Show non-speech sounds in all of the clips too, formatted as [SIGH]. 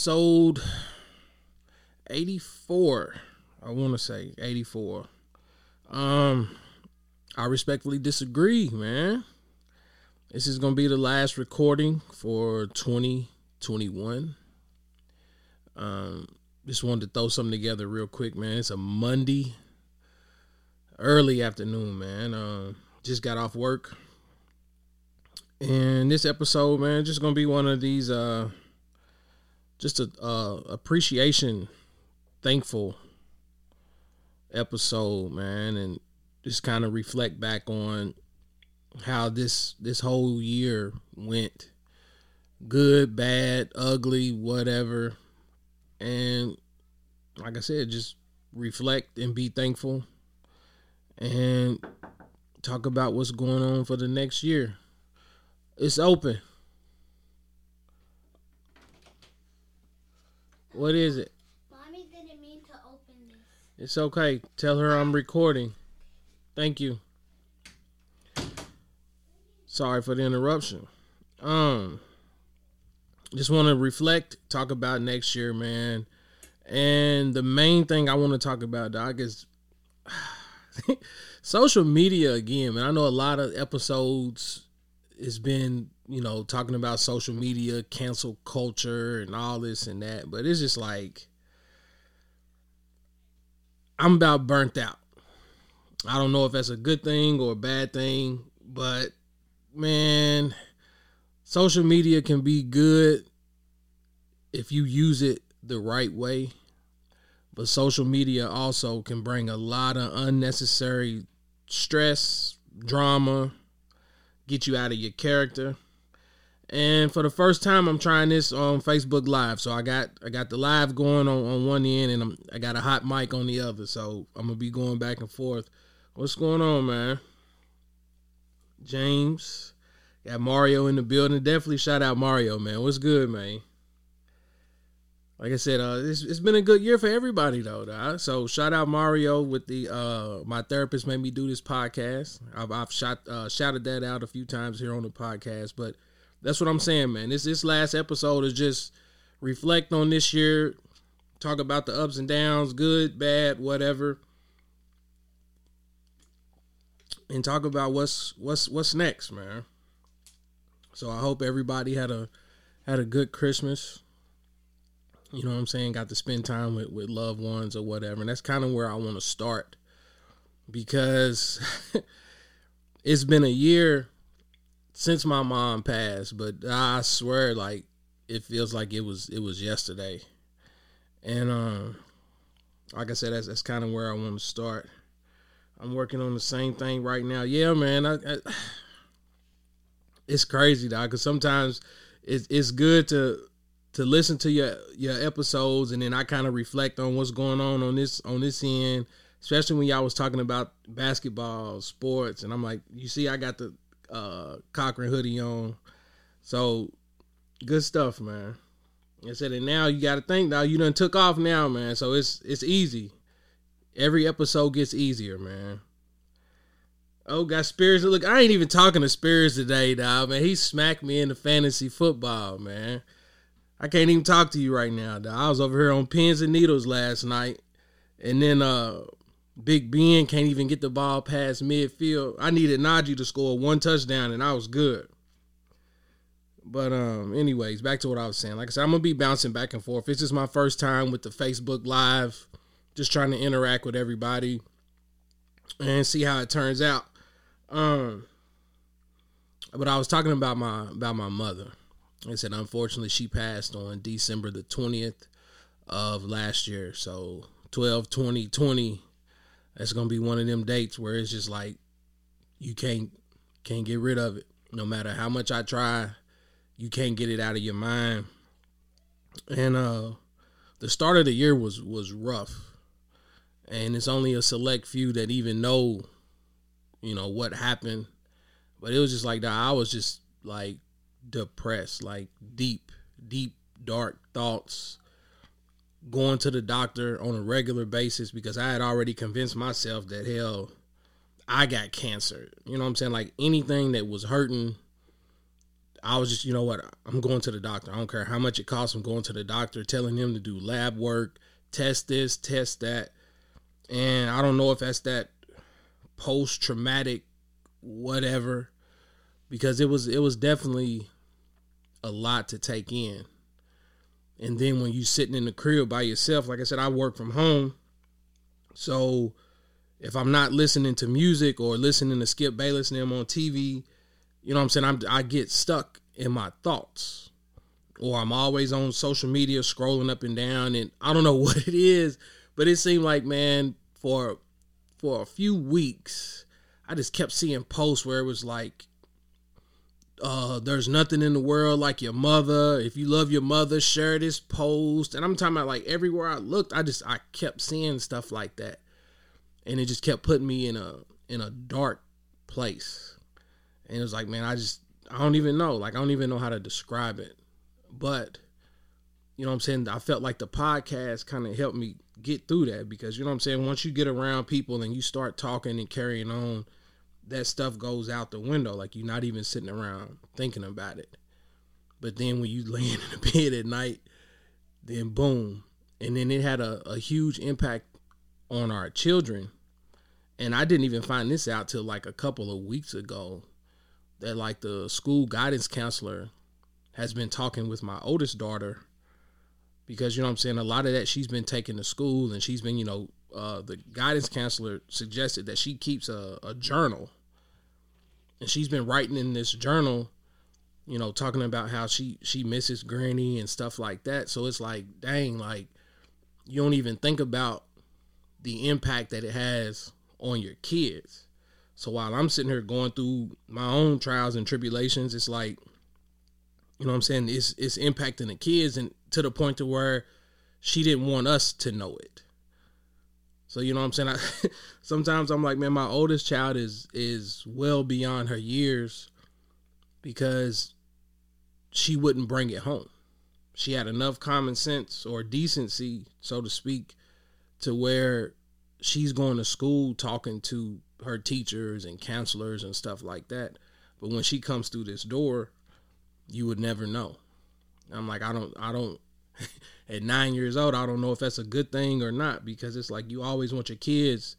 episode 84. I want to say 84. Um, I respectfully disagree, man. This is going to be the last recording for 2021. Um, just wanted to throw something together real quick, man. It's a Monday, early afternoon, man. Um, just got off work. And this episode, man, just gonna be one of these uh just a uh appreciation thankful episode, man, and just kind of reflect back on how this this whole year went. Good, bad, ugly, whatever. And like I said, just reflect and be thankful and talk about what's going on for the next year. It's open. What is it? Mommy didn't mean to open this. It's okay. Tell her I'm recording. Thank you. Sorry for the interruption. Um just want to reflect, talk about next year, man. And the main thing I want to talk about, Doc, is [SIGHS] social media again, man. I know a lot of episodes has been, you know, talking about social media, cancel culture, and all this and that, but it's just like I'm about burnt out. I don't know if that's a good thing or a bad thing, but man, social media can be good if you use it the right way. But social media also can bring a lot of unnecessary stress, drama, get you out of your character. And for the first time, I'm trying this on Facebook Live. So I got I got the live going on, on one end, and I'm, I got a hot mic on the other. So I'm gonna be going back and forth. What's going on, man? James, got Mario in the building. Definitely shout out Mario, man. What's good, man? Like I said, uh, it's, it's been a good year for everybody though. So shout out Mario with the uh, my therapist made me do this podcast. I've, I've shot uh, shouted that out a few times here on the podcast, but that's what I'm saying, man. This this last episode is just reflect on this year, talk about the ups and downs, good, bad, whatever, and talk about what's what's what's next, man. So I hope everybody had a had a good Christmas. You know what I'm saying? Got to spend time with, with loved ones or whatever. And that's kind of where I want to start because [LAUGHS] it's been a year since my mom passed, but I swear like it feels like it was it was yesterday. And um like I said, that's that's kind of where I want to start. I'm working on the same thing right now. Yeah, man. I, I [SIGHS] it's crazy, dog. Because sometimes it's it's good to to listen to your your episodes and then I kind of reflect on what's going on on this on this end, especially when y'all was talking about basketball, sports, and I'm like, you see, I got the uh Cochran hoodie on, so good stuff, man. I said, and now you got to think now you done took off now, man. So it's it's easy. Every episode gets easier, man. Oh, got Spears. Look, I ain't even talking to Spears today, dog. Man, he smacked me in the fantasy football, man. I can't even talk to you right now. Dog. I was over here on pins and needles last night, and then uh, Big Ben can't even get the ball past midfield. I needed Najee to score one touchdown, and I was good. But um, anyways, back to what I was saying. Like I said, I'm gonna be bouncing back and forth. This is my first time with the Facebook Live, just trying to interact with everybody and see how it turns out. Um, but I was talking about my about my mother. I said, unfortunately, she passed on December the 20th of last year. So 12 20 20, that's going to be one of them dates where it's just like you can't can't get rid of it. No matter how much I try, you can't get it out of your mind. And uh the start of the year was was rough. And it's only a select few that even know, you know, what happened. But it was just like that. I was just like depressed, like deep, deep, dark thoughts. Going to the doctor on a regular basis because I had already convinced myself that hell, I got cancer. You know what I'm saying? Like anything that was hurting, I was just, you know what, I'm going to the doctor. I don't care how much it costs. I'm going to the doctor, telling him to do lab work, test this, test that. And I don't know if that's that post traumatic whatever because it was it was definitely a lot to take in. And then when you sitting in the crib by yourself, like I said, I work from home. So if I'm not listening to music or listening to Skip Bayless and them on TV, you know what I'm saying? I'm, I get stuck in my thoughts. Or I'm always on social media scrolling up and down and I don't know [LAUGHS] what it is, but it seemed like man for for a few weeks I just kept seeing posts where it was like uh, there's nothing in the world like your mother. If you love your mother, share this post. And I'm talking about like everywhere I looked, I just I kept seeing stuff like that. And it just kept putting me in a in a dark place. And it was like, man, I just I don't even know. Like I don't even know how to describe it. But you know what I'm saying? I felt like the podcast kind of helped me get through that because you know what I'm saying? Once you get around people and you start talking and carrying on, that stuff goes out the window. Like you're not even sitting around thinking about it. But then when you [LAUGHS] laying in the bed at night, then boom. And then it had a, a huge impact on our children. And I didn't even find this out till like a couple of weeks ago that like the school guidance counselor has been talking with my oldest daughter because you know I'm saying a lot of that she's been taking to school and she's been you know uh, the guidance counselor suggested that she keeps a, a journal and she's been writing in this journal you know talking about how she she misses granny and stuff like that. So it's like dang like you don't even think about the impact that it has on your kids. So while i'm sitting here going through my own trials and tribulations it's like you know what i'm saying? It's it's impacting the kids and to the point to where she didn't want us to know it so you know what I'm saying? I, [LAUGHS] sometimes I'm like, man, my oldest child is is well beyond her years because she wouldn't bring it home. She had enough common sense or decency, so to speak, to where she's going to school talking to her teachers and counselors and stuff like that. But when she comes through this door, you would never know. I'm like, I don't I don't [LAUGHS] at nine years old, I don't know if that's a good thing or not because it's like you always want your kids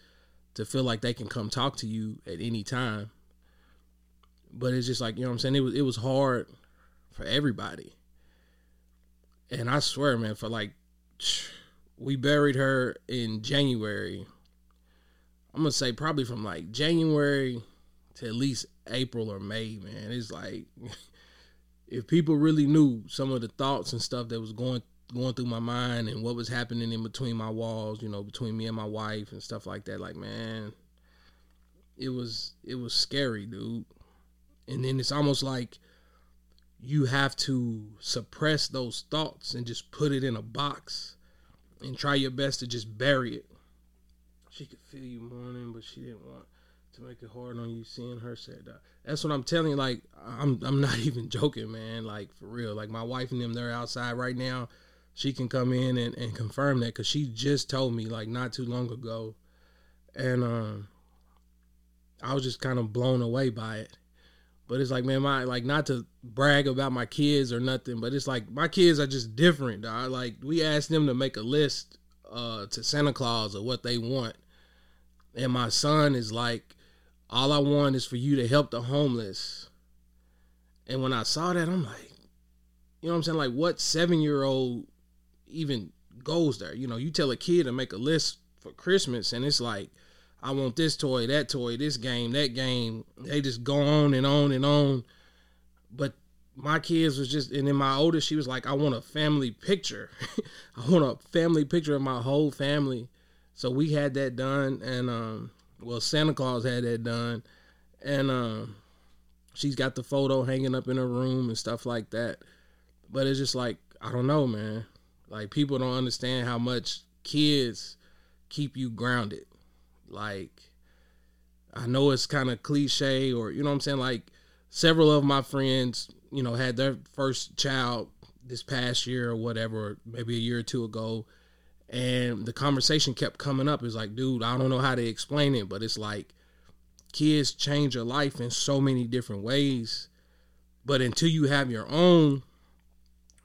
to feel like they can come talk to you at any time. But it's just like, you know what I'm saying? It was it was hard for everybody. And I swear, man, for like [SIGHS] we buried her in January. I'm gonna say probably from like January to at least April or May, man. It's like [LAUGHS] if people really knew some of the thoughts and stuff that was going going through my mind and what was happening in between my walls, you know, between me and my wife and stuff like that. Like, man, it was it was scary, dude. And then it's almost like you have to suppress those thoughts and just put it in a box and try your best to just bury it. She could feel you mourning, but she didn't want to make it hard on you seeing her that. That's what I'm telling you. Like I'm I'm not [LAUGHS] even joking, man. Like for real. Like my wife and them, they're outside right now she can come in and, and confirm that because she just told me like not too long ago. And um i was just kind of blown away by it. But it's like man my like not to brag about my kids or nothing but it's like my kids are just different dog. like we asked them to make a list uh to santa claus of what they want. And my son is like all i want is for you to help the homeless. And when i saw that i'm like you know what i'm saying? Like what seven year old even goes there. You know, you tell a kid to make a list for Christmas and it's like, I want this toy, that toy, this game, that game. They just go on and on and on. But my kids was just and then my oldest, she was like, I want a family picture. [LAUGHS] I want a family picture of my whole family. So we had that done and um well Santa Claus had that done. And um she's got the photo hanging up in her room and stuff like that. But it's just like, I don't know, man. Like people don't understand how much kids keep you grounded. Like I know it's kind of cliche or you know what I'm saying like several of my friends, you know, had their first child this past year or whatever, maybe a year or two ago, and the conversation kept coming up. It's like, dude, I don't know how to explain it, but it's like kids change your life in so many different ways But until you have your own,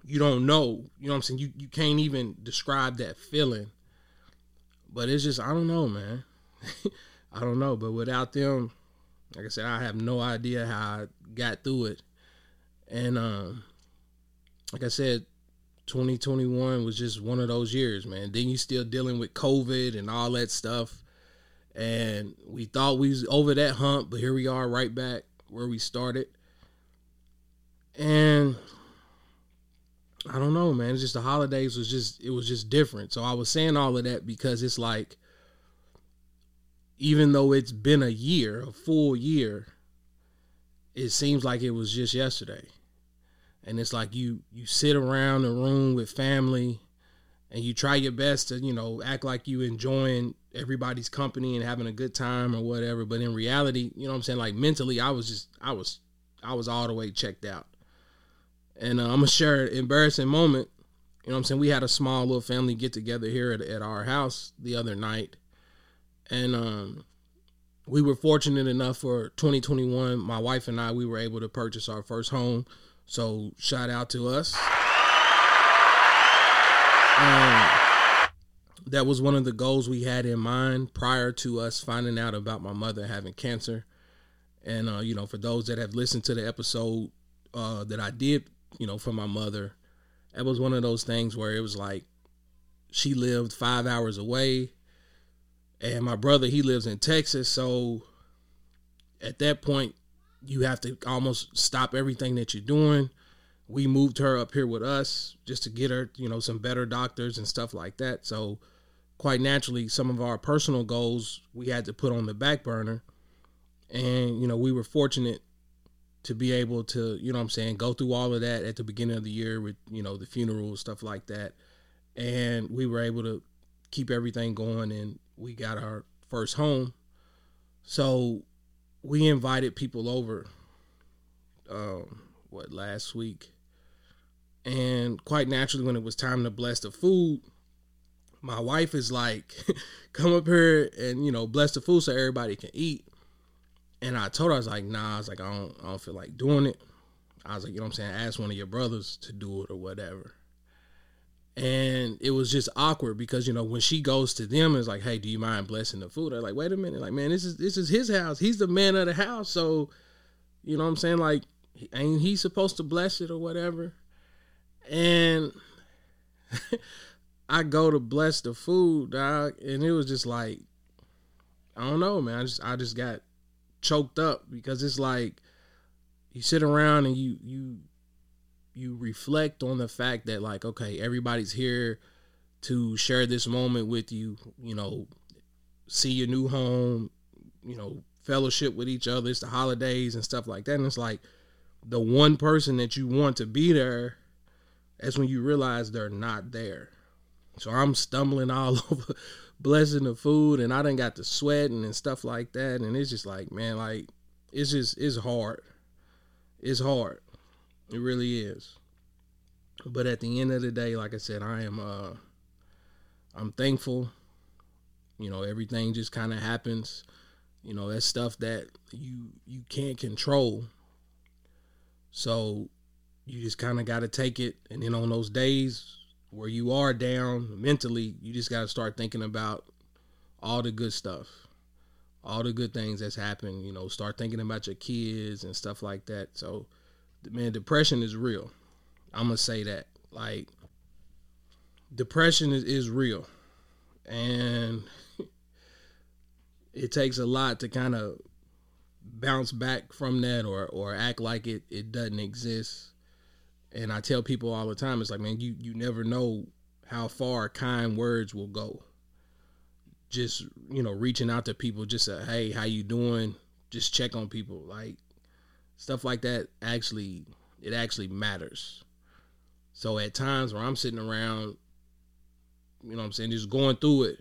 you don't know. You know what I'm saying? You you can't even describe that feeling. But it's just I don't know, man. [LAUGHS] I don't know. But without them, like I said, I have no idea how I got through it. And um, like I said, 2021 was just one of those years, man. Then you still dealing with COVID and all that stuff. And we thought we was over that hump, but here we are right back where we started. And I don't know, man. It's just the holidays was just it was just different. So I was saying all of that because it's like even though it's been a year, a full year, it seems like it was just yesterday. And it's like you you sit around the room with family and you try your best to, you know, act like you enjoying everybody's company and having a good time or whatever, but in reality, you know what I'm saying, like mentally I was just I was I was all the way checked out. And uh, I'm gonna share an embarrassing moment. You know what I'm saying? We had a small little family get together here at, at our house the other night. And um, we were fortunate enough for 2021, my wife and I, we were able to purchase our first home. So shout out to us. Um, that was one of the goals we had in mind prior to us finding out about my mother having cancer. And uh, you know, for those that have listened to the episode uh, that I did you know, for my mother. It was one of those things where it was like she lived five hours away, and my brother he lives in Texas, so at that point you have to almost stop everything that you're doing. We moved her up here with us just to get her, you know, some better doctors and stuff like that. So quite naturally, some of our personal goals we had to put on the back burner. And, you know, we were fortunate to be able to, you know I'm saying, go through all of that at the beginning of the year with, you know, the funeral, stuff like that. And we were able to keep everything going and we got our first home. So we invited people over um what last week. And quite naturally when it was time to bless the food, my wife is like, [LAUGHS] come up here and, you know, bless the food so everybody can eat. And I told her, I was like, nah, I was like, I don't, I don't feel like doing it. I was like, you know what I'm saying? Ask one of your brothers to do it or whatever. And it was just awkward because, you know, when she goes to them, it's like, hey, do you mind blessing the food? They're like, wait a minute. Like, man, this is this is his house. He's the man of the house. So, you know what I'm saying? Like, ain't he supposed to bless it or whatever? And [LAUGHS] I go to bless the food, dog, and it was just like, I don't know, man. I just I just got choked up because it's like you sit around and you you you reflect on the fact that like okay everybody's here to share this moment with you you know see your new home you know fellowship with each other it's the holidays and stuff like that. And it's like the one person that you want to be there that's when you realize they're not there. So i'm stumbling [LAUGHS] all over blessing the food and I done got to sweating and stuff like that. And it's just like, man, like it's just it's hard. It's hard. It really is. But at the end of the day, like I said, I am uh I'm thankful. You know, everything just kind of happens. You know, that's stuff that you you can't control. So you just kind of got to take it and then on those days where you are down mentally, you just got to start thinking about all the good stuff, all the good things that's happened. You know, start thinking about your kids and stuff like that. So, man, depression is real. I'm gonna say that. Like, depression is, is real, and [LAUGHS] it takes a lot to kind of bounce back from that or or act like it it doesn't exist and I tell people all the time, it's like, man, you you never know how far kind words will go. Just you know, reaching out to people, just say, hey, how you doing? Just check on people, like stuff like that. Actually, it actually matters. So at times where I'm sitting around, you know, I'm saying, just going through it,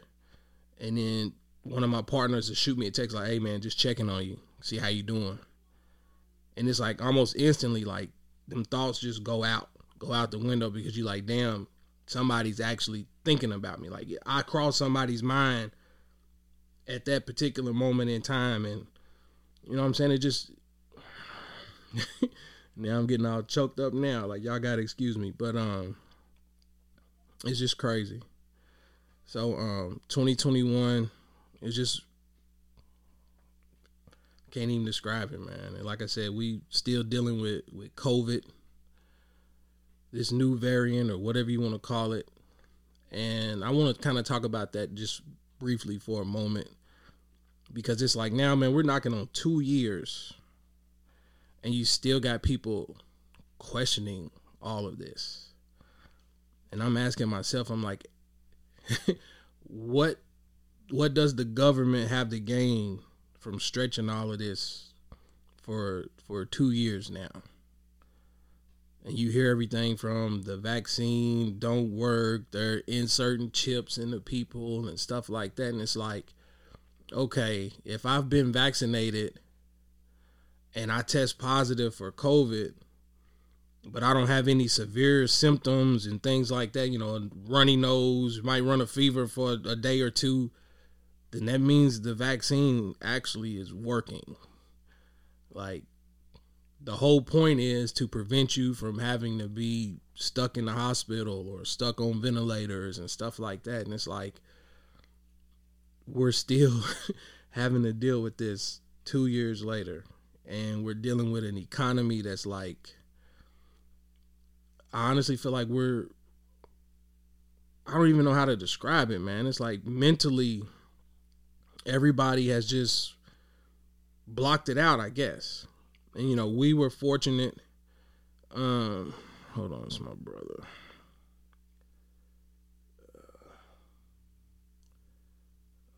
and then one of my partners will shoot me a text like, hey man, just checking on you, see how you doing. And it's like almost instantly, like them thoughts just go out, go out the window because you're like, damn, somebody's actually thinking about me. Like I crossed somebody's mind at that particular moment in time, and you know what I'm saying. It just [SIGHS] now I'm getting all choked up now. Like y'all gotta excuse me. But um it's just crazy. So um 2021 is just can't even describe it, man. And like I said, we still dealing with with COVID, this new variant or whatever you want to call it. And I want to kind of talk about that just briefly for a moment because it's like now, man, we're knocking on two years, and you still got people questioning all of this. And I'm asking myself, I'm like, [LAUGHS] what what does the government have to gain from stretching all of this for for two years now? And you hear everything from the vaccine don't work, they're inserting chips into people and stuff like that. And it's like, okay, if I've been vaccinated and I test positive for COVID, but I don't have any severe symptoms and things like that, you know, runny nose, might run a fever for a day or two, then that means the vaccine actually is working. Like, the whole point is to prevent you from having to be stuck in the hospital or stuck on ventilators and stuff like that. And it's like, we're still [LAUGHS] having to deal with this two years later. And we're dealing with an economy that's like, I honestly feel like we're, I don't even know how to describe it, man. It's like mentally, everybody has just blocked it out, I guess. And, you know, we were fortunate. Um, hold on, it's my brother.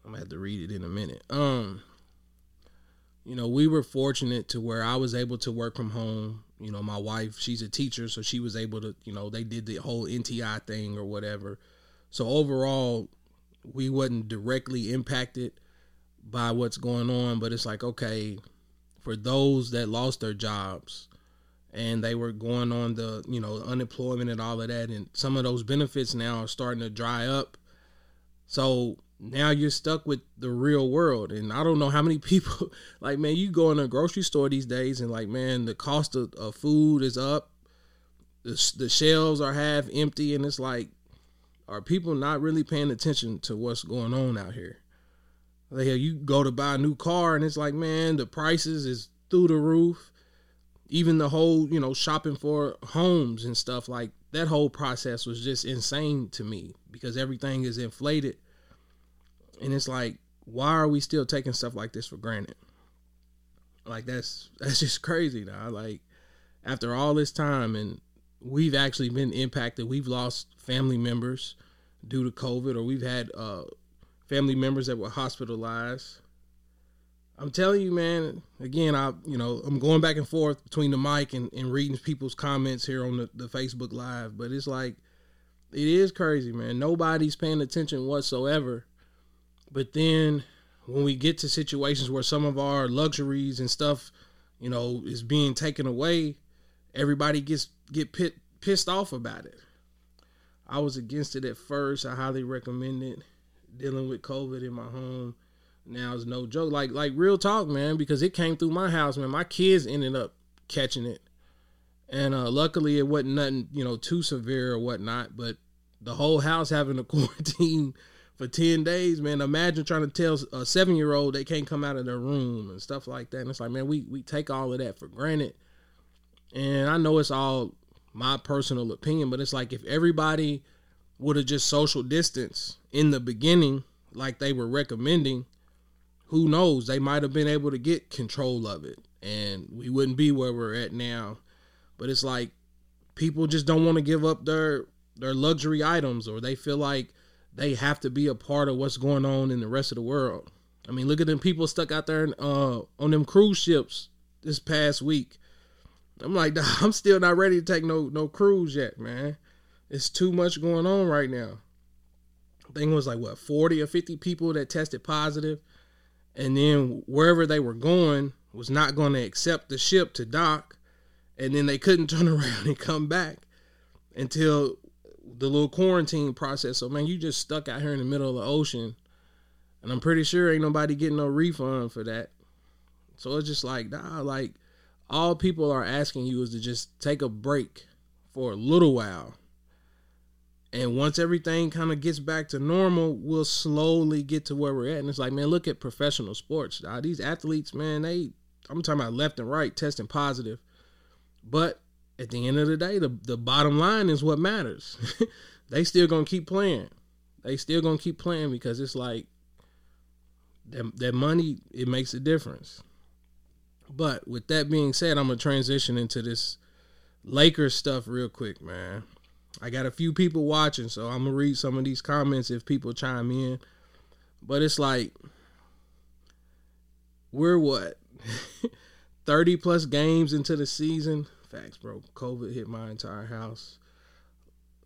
I'm gonna have to read it in a minute. Um, you know, we were fortunate to where I was able to work from home. You know, my wife, she's a teacher, so she was able to, you know, they did the whole NTI thing or whatever. So overall, we wasn't directly impacted by what's going on, but it's like, okay, for those that lost their jobs and they were going on the, you know, unemployment and all of that, and some of those benefits now are starting to dry up. So now you're stuck with the real world and i don't know how many [LAUGHS] people like man you go in a grocery store these days and like man the cost of, of food is up the, the shelves are half empty and it's like are people not really paying attention to what's going on out here like you go to buy a new car and it's like man the prices is through the roof. Even the whole you know shopping for homes and stuff like that whole process was just insane to me because everything is inflated. And it's like why are we still taking stuff like this for granted? Like that's [LAUGHS] that's just crazy now like after all this time and we've actually been impacted we've lost family members due to covid or we've had uh family members that were hospitalized i'm telling you man again i you know i'm going back and forth between the mic and, and reading people's comments here on the, the facebook live but it's like it is crazy man nobody's paying attention whatsoever but then when we get to situations where some of our luxuries and stuff, you know, is being taken away, everybody gets get pit, pissed off about it. I was against it at first. I highly recommend it. Dealing with COVID in my home now is no joke. Like like real talk, man, because it came through my house, man. My kids ended up catching it. And uh, luckily it wasn't nothing, you know, too severe or whatnot, but the whole house having a [LAUGHS] quarantine for 10 days, man. Imagine trying to tell a seven year old they can't come out of their room and stuff like that. And it's like, man, we, we take all of that for granted. And I know it's all my personal opinion, but it's like if everybody would have just social distance in the beginning, like they were recommending, who knows? They might have been able to get control of it and we wouldn't be where we're at now. But it's like people just don't want to give up their their luxury items or they feel like they have to be a part of what's going on in the rest of the world. I mean, look at them people stuck out there uh, on them cruise ships this past week. I'm like, [LAUGHS] I'm still not ready to take no no cruise yet, man. It's too much going on right now. I think it was like what 40 or 50 people that tested positive, and then wherever they were going was not going to accept the ship to dock, and then they couldn't [LAUGHS] turn around and come back until the little quarantine process. So man, you just stuck out here in the middle of the ocean, and I'm pretty sure ain't nobody getting no refund for that. So it's just like nah, like all people are asking you is to just take a break for a little while. And once everything kind of gets back to normal, we'll slowly get to where we're at. And it's like, man, look at professional sports. these athletes, man, they I'm talking about left and right testing positive. But at the end of the day, the, the bottom line is what matters. [LAUGHS] they still gonna keep playing. They still gonna keep playing because it's like that, that money it makes a difference. But with that being said, I'm gonna transition into this Lakers stuff real quick, man. I got a few people watching, so I'm gonna read some of these comments if people chime in. But it's like we're what [LAUGHS] 30 plus games into the season. Facts, bro. COVID hit my entire house.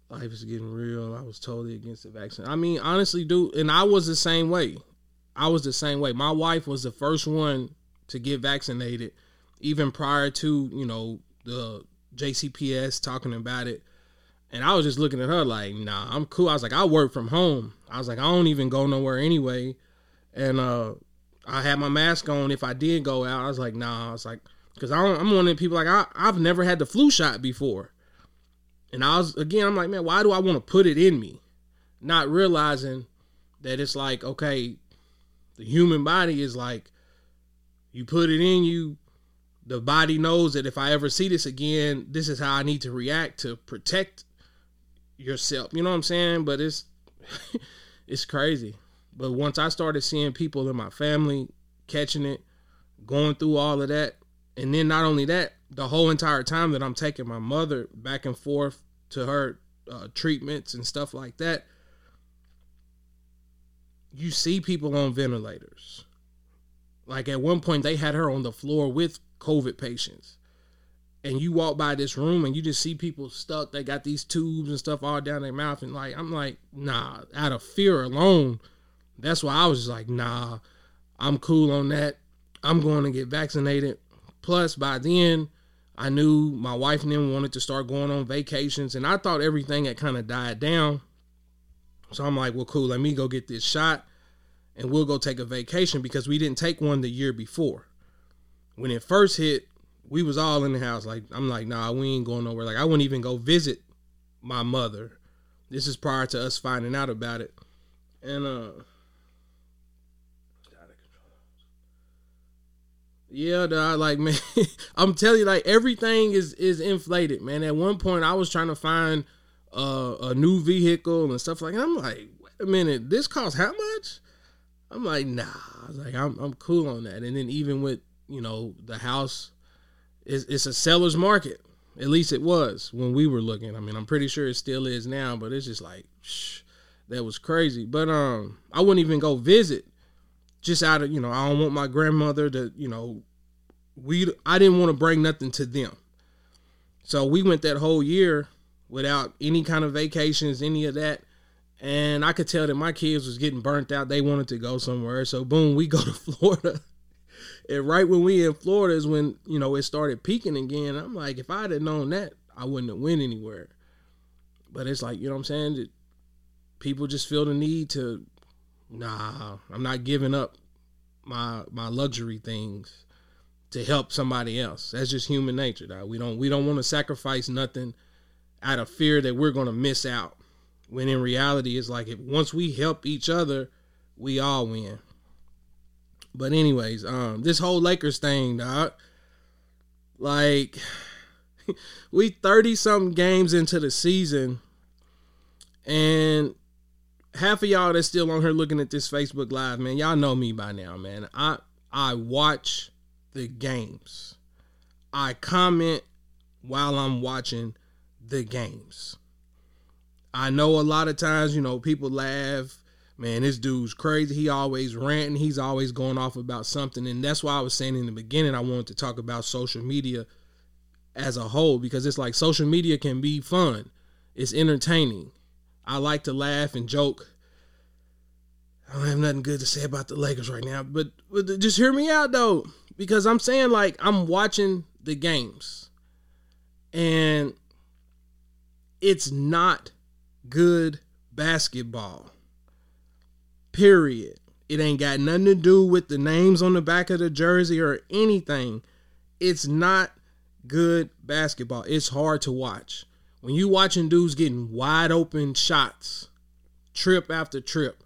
Life is getting real. I was totally against the vaccine. I mean, honestly, dude, and I was the same way. I was the same way. My wife was the first one to get vaccinated, even prior to, you know, the JCPS talking about it. And I was just looking at her like, nah, I'm cool. I was like, I work from home. I was like, I don't even go nowhere anyway. And uh I had my mask on if I did go out. I was like, nah. I was like, because I'm one of the people like I, I've never had the flu shot before. And I was again, I'm like, man, why do I want to put it in me? Not realizing that it's like, okay, the human body is like, you put it in you, the body knows that if I ever see this again, this is how I need to react to protect yourself. You know what I'm saying? But it's [LAUGHS] it's crazy. But once I started seeing people in my family catching it, going through all of that, and then not only that, the whole entire time that I'm taking my mother back and forth to her uh, treatments and stuff like that, you see people on ventilators. Like at one point, they had her on the floor with COVID patients. And you walk by this room and you just see people stuck. They got these tubes and stuff all down their mouth. And like, I'm like, nah, out of fear alone, that's why I was just like, nah, I'm cool on that. I'm going to get vaccinated. Plus, by then, I knew my wife and them wanted to start going on vacations, and I thought everything had kind of died down. So I'm like, well, cool, let me go get this shot and we'll go take a vacation because we didn't take one the year before. When it first hit, we was all in the house. Like, I'm like, nah, we ain't going nowhere. Like, I wouldn't even go visit my mother. This is prior to us finding out about it. And uh Yeah, dog. Like, [LAUGHS] man, I'm telling you, like everything is is inflated, man. At one point, I was trying to find uh, a new vehicle and stuff like. that. I'm like, wait a minute, this costs how much? I'm like, nah. I was like, I'm I'm cool on that. And then even with you know the house, it's, it's a seller's market. At least it was when we were looking. I mean, I'm pretty sure it still is now, but it's just like, shh, that was crazy. But um, I wouldn't even go visit just out of you know I don't want my grandmother to you know we I didn't want to bring nothing to them. So we went that whole year without any kind of vacations, any of that. And I could tell that my kids was getting burnt out. They wanted to go somewhere. So boom, we go to [LAUGHS] Florida. And right when we in Florida is when, you know, it started peaking again. I'm like, if I'd have known that, I wouldn't have went anywhere. But it's like, you know what I'm saying? People just feel the need to nah, I'm not giving up my my luxury things to help somebody else. That's just human nature. Dog. We don't we don't want to sacrifice nothing out of fear that we're gonna miss out. When in reality, it's like if once we help each other, we all win. But anyways, um, this whole Lakers thing, dog. Like, [SIGHS] we thirty something games into the season, and half of y'all that's still on here looking at this Facebook Live, man, y'all know me by now, man. I I watch the games. I comment while I'm watching the games. I know a lot of times, you know, people laugh, man, this dude's crazy. He always ranting, he's always going off about something. And that's why I was saying in the beginning, I wanted to talk about social media as a whole because it's like social media can be fun, it's entertaining. I like to laugh and joke. I don't have nothing good to say about the Lakers right now, but, but just hear me out though because I'm saying like I'm watching the games and it's not good basketball. Period. It ain't got nothing to do with the names on the back of the jersey or anything. it's not good basketball. It's hard to watch. When you watching dudes getting wide open shots, trip after trip.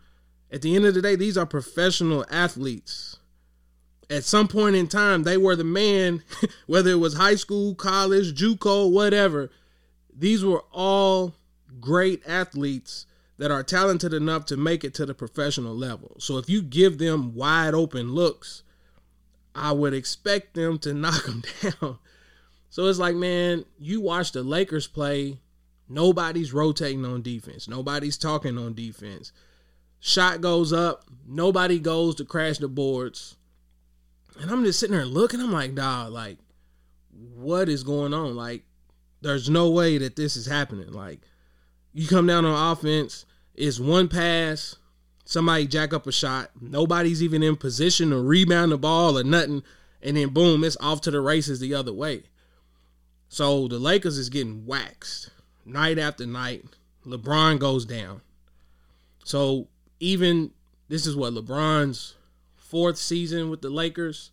At the end of the day, these are professional athletes. At some point in time, they were the man, [LAUGHS] whether it was high school, college, JUCO, whatever. These were all great athletes that are talented enough to make it to the professional level. So if you give them wide open looks, I would expect them to [LAUGHS] knock them down. So it's like, man, you watch the Lakers play, nobody's rotating on defense, nobody's talking on defense. Shot goes up, nobody goes to crash the boards. And I'm just sitting there looking, I'm like, dog, like, what is going on? Like, there's no way that this is happening. Like, you come down on offense, it's one pass, somebody jack up a shot, nobody's even in position to rebound the ball or nothing, and then boom, it's off to the races the other way. So the Lakers is getting waxed night after night. LeBron goes down. So even this is what LeBron's fourth season with the Lakers.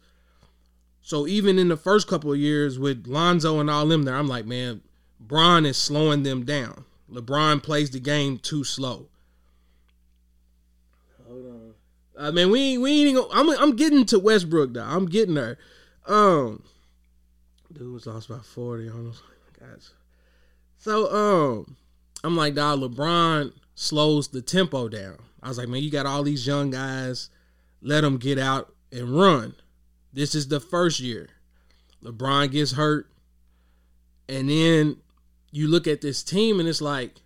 So even in the first couple of years with Lonzo and all them there, I'm like, man, Bron is slowing them down. LeBron plays the game too slow. Hold on. Uh, man, we we ain't even, I'm I'm getting to Westbrook though. I'm getting there. Um, dude was lost by forty almost. Guys, so um, I'm like, dog, LeBron slows the tempo down. I was like, man, you got all these young guys. Let them get out and run. This is the first year. LeBron gets hurt. And then you look at this team and it's like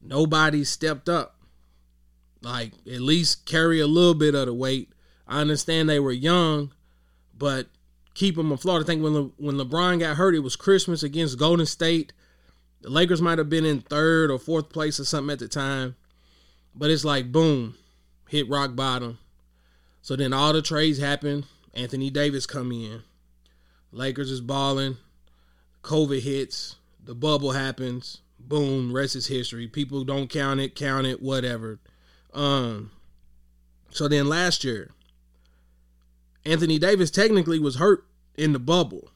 nobody stepped up. Like at least carry a little bit of the weight. I understand they were young, but keep them afloat. I think when Le- when LeBron got hurt, it was Christmas against Golden State. The Lakers might have been in third or fourth place or something at the time, but it's like boom, hit rock bottom. So then all the trades happen. Anthony Davis come in. Lakers is balling. COVID hits. The bubble happens. Boom, rest is history. People don't count it, count it, whatever. Um so then last year, Anthony Davis technically was hurt in the bubble.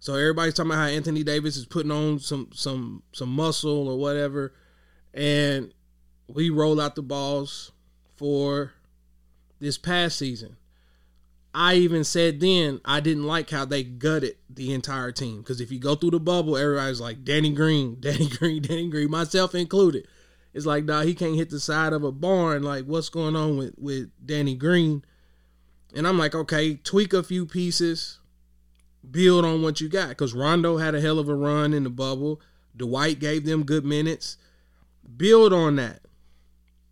So everybody's talking about how Anthony Davis is putting on some some some muscle or whatever. And we roll out the balls for this past season. I even said then I didn't like how they gutted the entire team because if you go through the bubble, everybody's like Danny Green, [LAUGHS] Danny Green, Danny Green, myself included. It's like, nah, he can't hit the side of a barn. Like, what's going on with with Danny Green? And I'm like, okay, tweak a few pieces, build on what you got. Because Rondo had a hell of a run in the bubble. Dwight gave them good minutes. Build on that.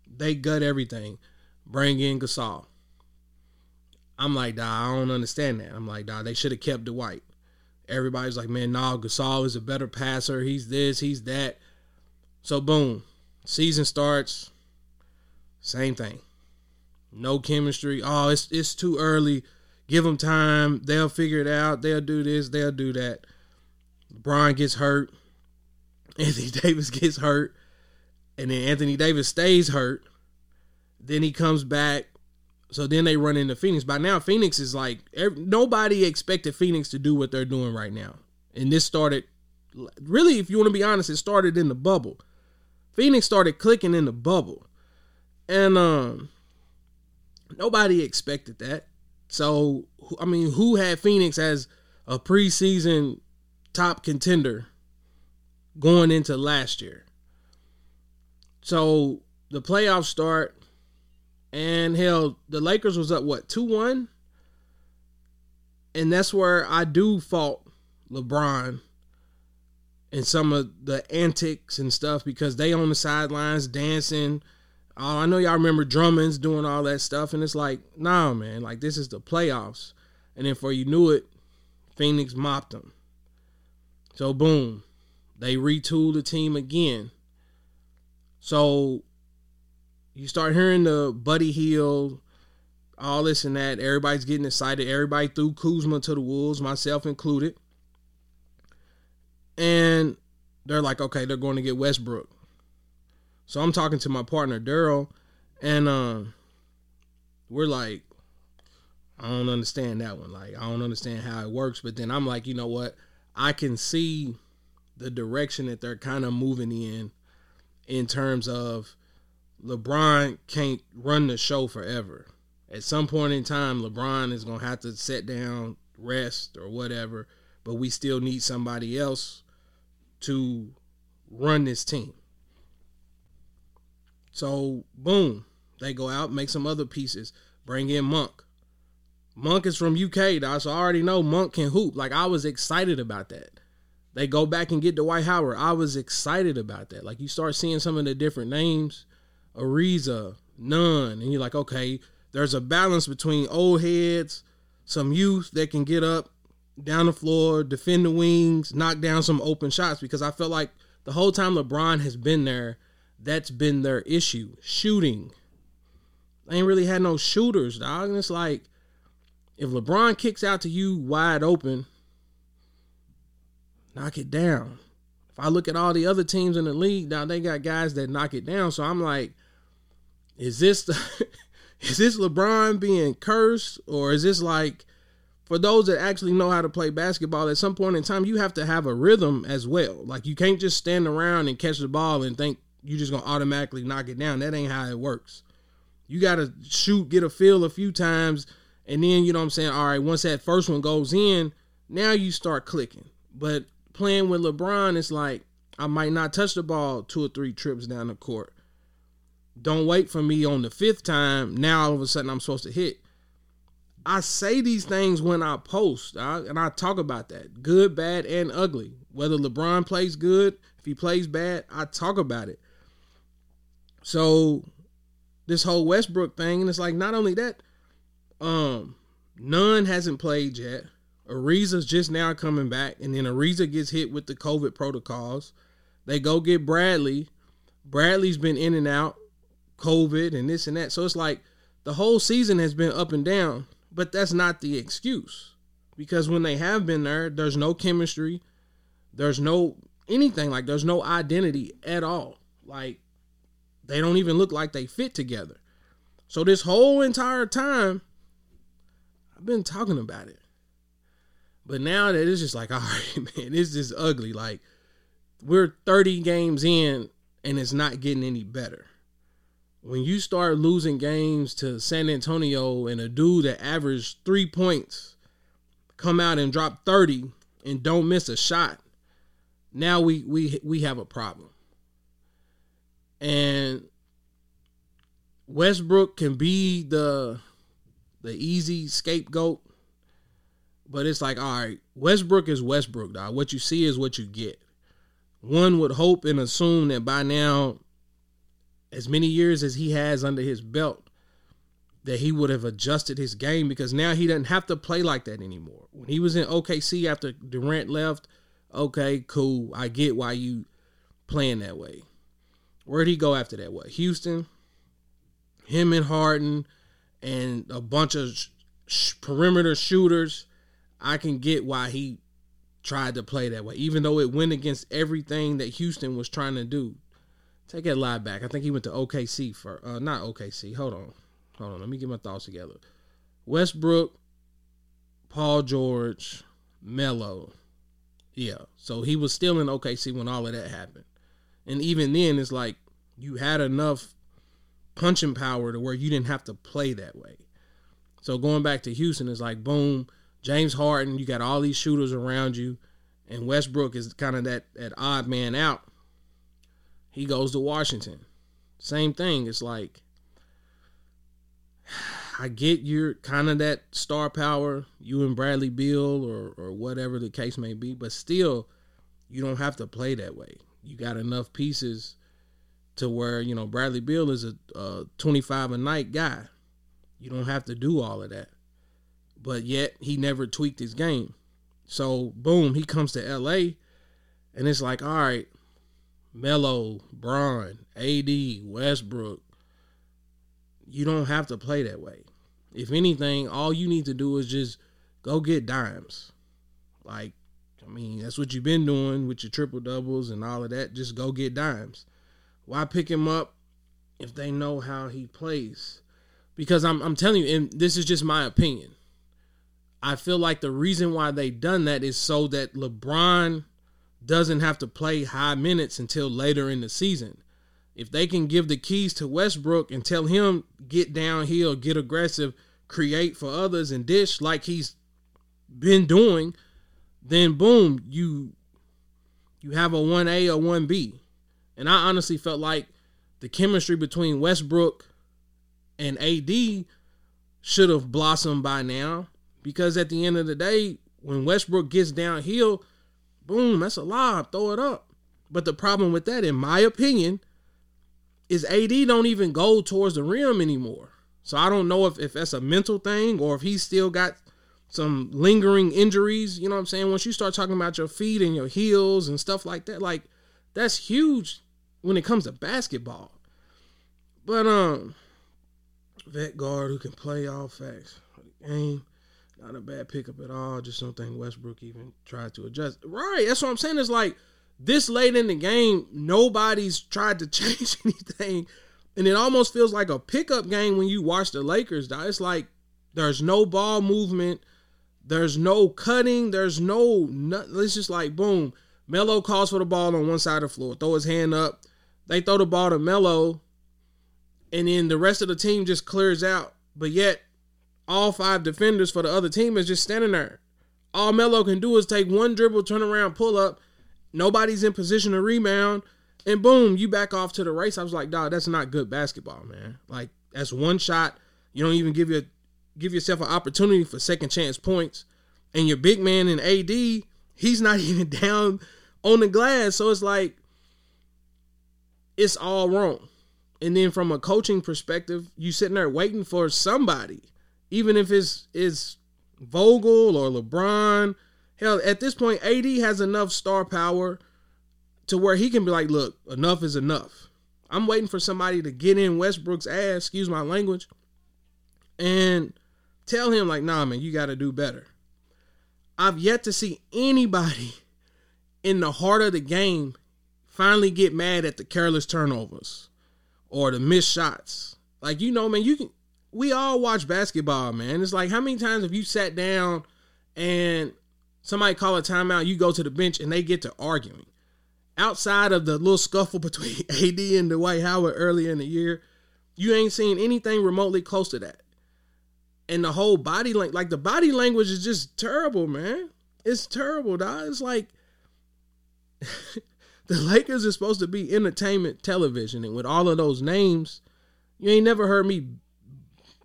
They gut everything. Bring in Gasol. I'm like, nah, I don't understand that. I'm like, nah, they should have kept Dwight. Everybody's like, man, nah, Gasol is a better passer. He's this, he's that. So boom, season starts. Same thing. No chemistry. Oh, it's it's too early. Give them time. They'll figure it out. They'll do this. They'll do that. LeBron gets hurt. [LAUGHS] Anthony Davis gets hurt. And then Anthony Davis stays hurt. Then he comes back. So then they run into Phoenix. By now, Phoenix is like every, nobody expected Phoenix to do what they're doing right now. And this started really, if you want to be honest, it started in the bubble. Phoenix started clicking in the bubble. And um nobody expected that. So I mean, who had Phoenix as a preseason top contender going into last year? So the playoffs start and hell, the Lakers was up what, 2-1? And that's where I do fault LeBron and some of the antics and stuff because they on the sidelines dancing. Uh, I know y'all remember Drummond's doing all that stuff, and it's like, nah, man, like this is the playoffs. And then for you knew it, Phoenix mopped them. So boom, they retooled the team again. So you start hearing the Buddy Hield, all this and that. Everybody's getting excited. Everybody threw Kuzma to the wolves, myself included. And they're like, okay, they're going to get Westbrook. So I'm talking to my partner Daryl, and um, we're like, I don't understand that one. Like I don't understand how it works. But then I'm like, you know what? I can see the direction that they're kind of moving in, in terms of LeBron can't run the show forever. At some point in time, LeBron is gonna have to sit down, rest, or whatever. But we still need somebody else to run this team. So boom, they go out, make some other pieces, bring in Monk. Monk is from UK, dog, so I already know Monk can hoop. Like I was excited about that. They go back and get Dwight Howard. I was excited about that. Like you start seeing some of the different names, Ariza, Nunn. and you're like, okay, there's a balance between old heads, some youth that can get up down the floor, defend the wings, knock down some open shots. Because I felt like the whole time LeBron has been there, that's been their issue. Shooting. They ain't really had no shooters, dog. And it's like, if LeBron kicks out to you wide open, knock it down. If I look at all the other teams in the league, now they got guys that knock it down. So I'm like, is this the [LAUGHS] is this LeBron being cursed? Or is this like for those that actually know how to play basketball, at some point in time, you have to have a rhythm as well. Like you can't just stand around and catch the ball and think you're just gonna automatically knock it down. That ain't how it works. You gotta shoot, get a feel a few times, and then you know what I'm saying. All right, once that first one goes in, now you start clicking. But playing with LeBron, it's like I might not touch the ball two or three trips down the court. Don't wait for me on the fifth time. Now all of a sudden I'm supposed to hit. I say these things when I post, and I talk about that good, bad, and ugly. Whether LeBron plays good, if he plays bad, I talk about it. So this whole Westbrook thing, and it's like not only that, um, Nunn hasn't played yet. Ariza's just now coming back, and then Ariza gets hit with the COVID protocols. They go get Bradley. Bradley's been in and out, COVID and this and that. So it's like the whole season has been up and down, but that's not the excuse. Because when they have been there, there's no chemistry, there's no anything like there's no identity at all. Like they don't even look like they fit together. So this whole entire time, I've been talking about it. But now that it's just like, [LAUGHS] all right, man, this is ugly. Like we're 30 games in and it's not getting any better. When you start losing games to San Antonio and a dude that averaged three points come out and drop 30 and don't miss a shot, now we we we have a problem. And Westbrook can be the the easy scapegoat but it's like, all right, Westbrook is Westbrook, dog. What you see is what you get. One would hope and assume that by now, as many years as he has under his belt, that he would have adjusted his game because now he doesn't have to play like that anymore. When he was in OKC after Durant left, okay, cool. I get why you playing that way. Where'd he go after that? What? Houston? Him and Harden and a bunch of sh- perimeter shooters I can get why he tried to play that way, even though it went against everything that Houston was trying to do. Take that lie back. I think he went to OKC for uh, not OKC. Hold on, hold on. Let me get my thoughts together. Westbrook, Paul George, Melo. Yeah, so he was still in OKC when all of that happened, and even then, it's like you had enough punching power to where you didn't have to play that way. So going back to Houston, it's like boom James Harden, you got all these shooters around you, and Westbrook is kind of that that odd man out. He goes to Washington. Same thing. It's like [SIGHS] I get you're kind of that star power, you and Bradley Beal or or whatever the case may be, but still you don't have to play that way. You got enough pieces to where, you know, Bradley Beal is a, a 25 a night guy. You don't have to do all of that but yet he never tweaked his game. So boom, he comes to LA, and it's like, all right, Melo, Bron, AD, Westbrook, you don't have to play that way. If anything, all you need to do is just go get dimes. Like, I mean, that's what you've been doing with your triple doubles and all of that. Just go get dimes. Why pick him up if they know how he plays? Because I'm I'm telling you, and this is just my opinion I feel like the reason why they done that is so that LeBron doesn't have to play high minutes until later in the season. If they can give the keys to Westbrook and tell him get downhill, get aggressive, create for others and dish like he's been doing, then boom, you you have a 1A or 1B. And I honestly felt like the chemistry between Westbrook and AD should have blossomed by now because at the end of the day, when Westbrook gets downhill, boom, that's a lob, throw it up. But the problem with that, in my opinion, is AD don't even go towards the rim anymore. So I don't know if, if that's a mental thing or if he's still got some lingering injuries. You know what I'm saying? Once you start talking about your feet and your heels and stuff like that, like that's huge when it comes to basketball. But um vet guard who can play all facts game. Not a bad pickup at all. Just don't think Westbrook even tried to adjust. Right. That's what I'm saying. It's like this late in the game, nobody's tried to [LAUGHS] change anything. And it almost feels like a pickup game when you watch the Lakers. It's like there's no ball movement. There's no cutting. There's no, Nothing. it's just like boom. Melo calls for the ball on one side of the floor, throw his hand up. They throw the ball to Melo, and then the rest of the team just clears out. But yet, all five defenders for the other team is just standing there. All Melo can do is take one dribble, turn around, pull up. Nobody's in position to rebound, and boom, you back off to the race. I was like, dog, that's not good basketball, man. Like that's one shot. You don't even give your give yourself an opportunity for second chance points. And your big man in AD, he's not [LAUGHS] even down on the glass. So it's like it's all wrong. And then from a coaching perspective, you sitting there waiting for somebody, even if it's it's Vogel or LeBron. Hell, at this point, AD has enough star power to where he can be like, look, enough is enough. I'm waiting for somebody to get in Westbrook's ass, excuse my language, and tell him, like, nah, man, you got to do better. I've yet to see anybody in the heart of the game finally get mad at the careless turnovers or the missed shots. Like, you know, man, you can, we all watch basketball, man. It's like, how many times have you sat down and somebody call a timeout, you go to the bench and they get to arguing? Outside of the little scuffle [LAUGHS] between AD and Dwight Howard earlier in the year, you ain't seen anything remotely close to that and the whole body like like the body language is just terrible, man. It's terrible, dog. It's like [LAUGHS] the Lakers are supposed to be entertainment television, and with all of those names, you ain't never heard me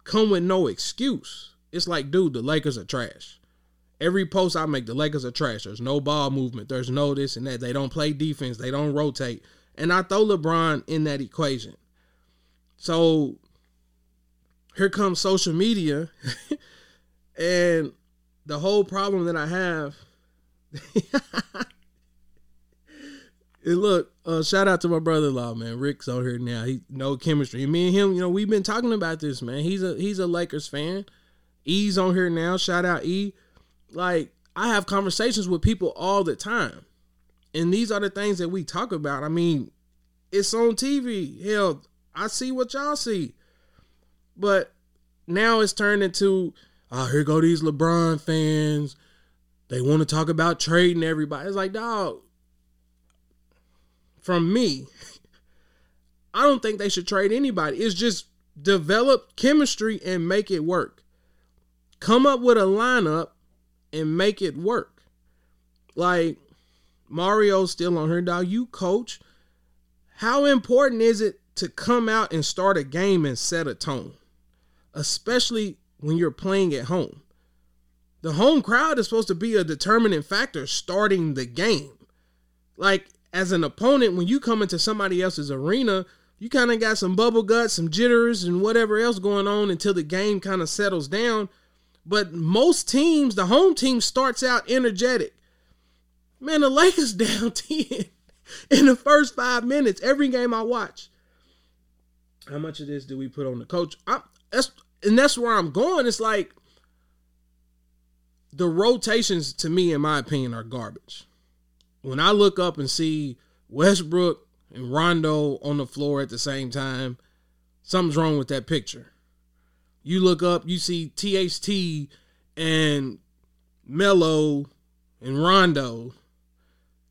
come with no excuse. It's like, dude, the Lakers are trash. Every post I make, the Lakers are trash. There's no ball movement. There's no this and that. They don't play defense. They don't rotate. And I throw LeBron in that equation. So here comes social media [LAUGHS] and the whole problem that I have. [LAUGHS] and look, uh, shout out to my brother-in-law, man. Rick's on here now. He no chemistry. Me and him, you know, we've been talking about this, man. He's a he's a Lakers fan. E's on here now. Shout out E. Like I have conversations with people all the time, and these are the things that we talk about. I mean, it's on TV. Hell, I see what y'all see. But now it's turned into, oh, here go these LeBron fans. They want to talk about trading everybody. It's like, dog, from me, [LAUGHS] I don't think they should trade anybody. It's just develop chemistry and make it work. Come up with a lineup and make it work. Like Mario's still on her dog. You coach. How important is it to come out and start a game and set a tone? especially when you're playing at home. The home crowd is supposed to be a determining factor starting the game. Like, as an opponent, when you come into somebody else's arena, you kind of got some bubble guts, some jitters, and whatever else going on until the game kind of settles down. But most teams, the home team starts out energetic. Man, the [LAUGHS] Lakers down [LAUGHS] 10 in the first five minutes every game I watch. How much of this do we put on the coach? I'm, that's and that's where I'm going. It's like the rotations to me, in my opinion, are garbage. When I look up and see Westbrook and Rondo on the floor at the same time, something's wrong with that picture. You look up, you see THT and Melo and Rondo,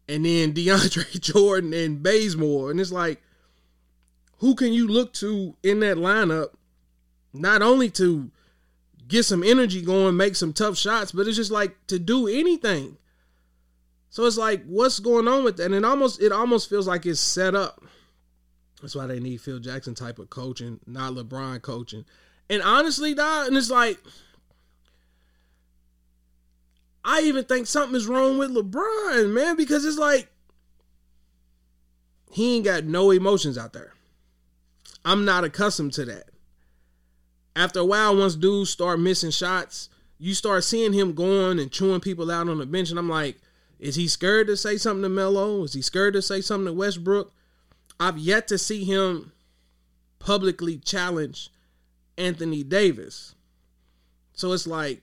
and then [LAUGHS] DeAndre Jordan and Bazemore, and it's like, who can you look to in that lineup, not only to get some energy going, make some tough shots, but it's just like to do anything. So it's like, what's going on with that? And it almost it almost feels like it's set up. That's why they need Phil Jackson type of coaching, not LeBron coaching. And honestly, dog, and it's like I even think something is wrong with LeBron, man, because it's like he ain't got no emotions out there. I'm not accustomed to that. After a while, once dudes start missing shots, you start seeing him going and chewing people out on the bench, and I'm like, is he scared to say something to Melo? Is he scared to say something to Westbrook? I've yet to see him publicly challenge Anthony Davis. So it's like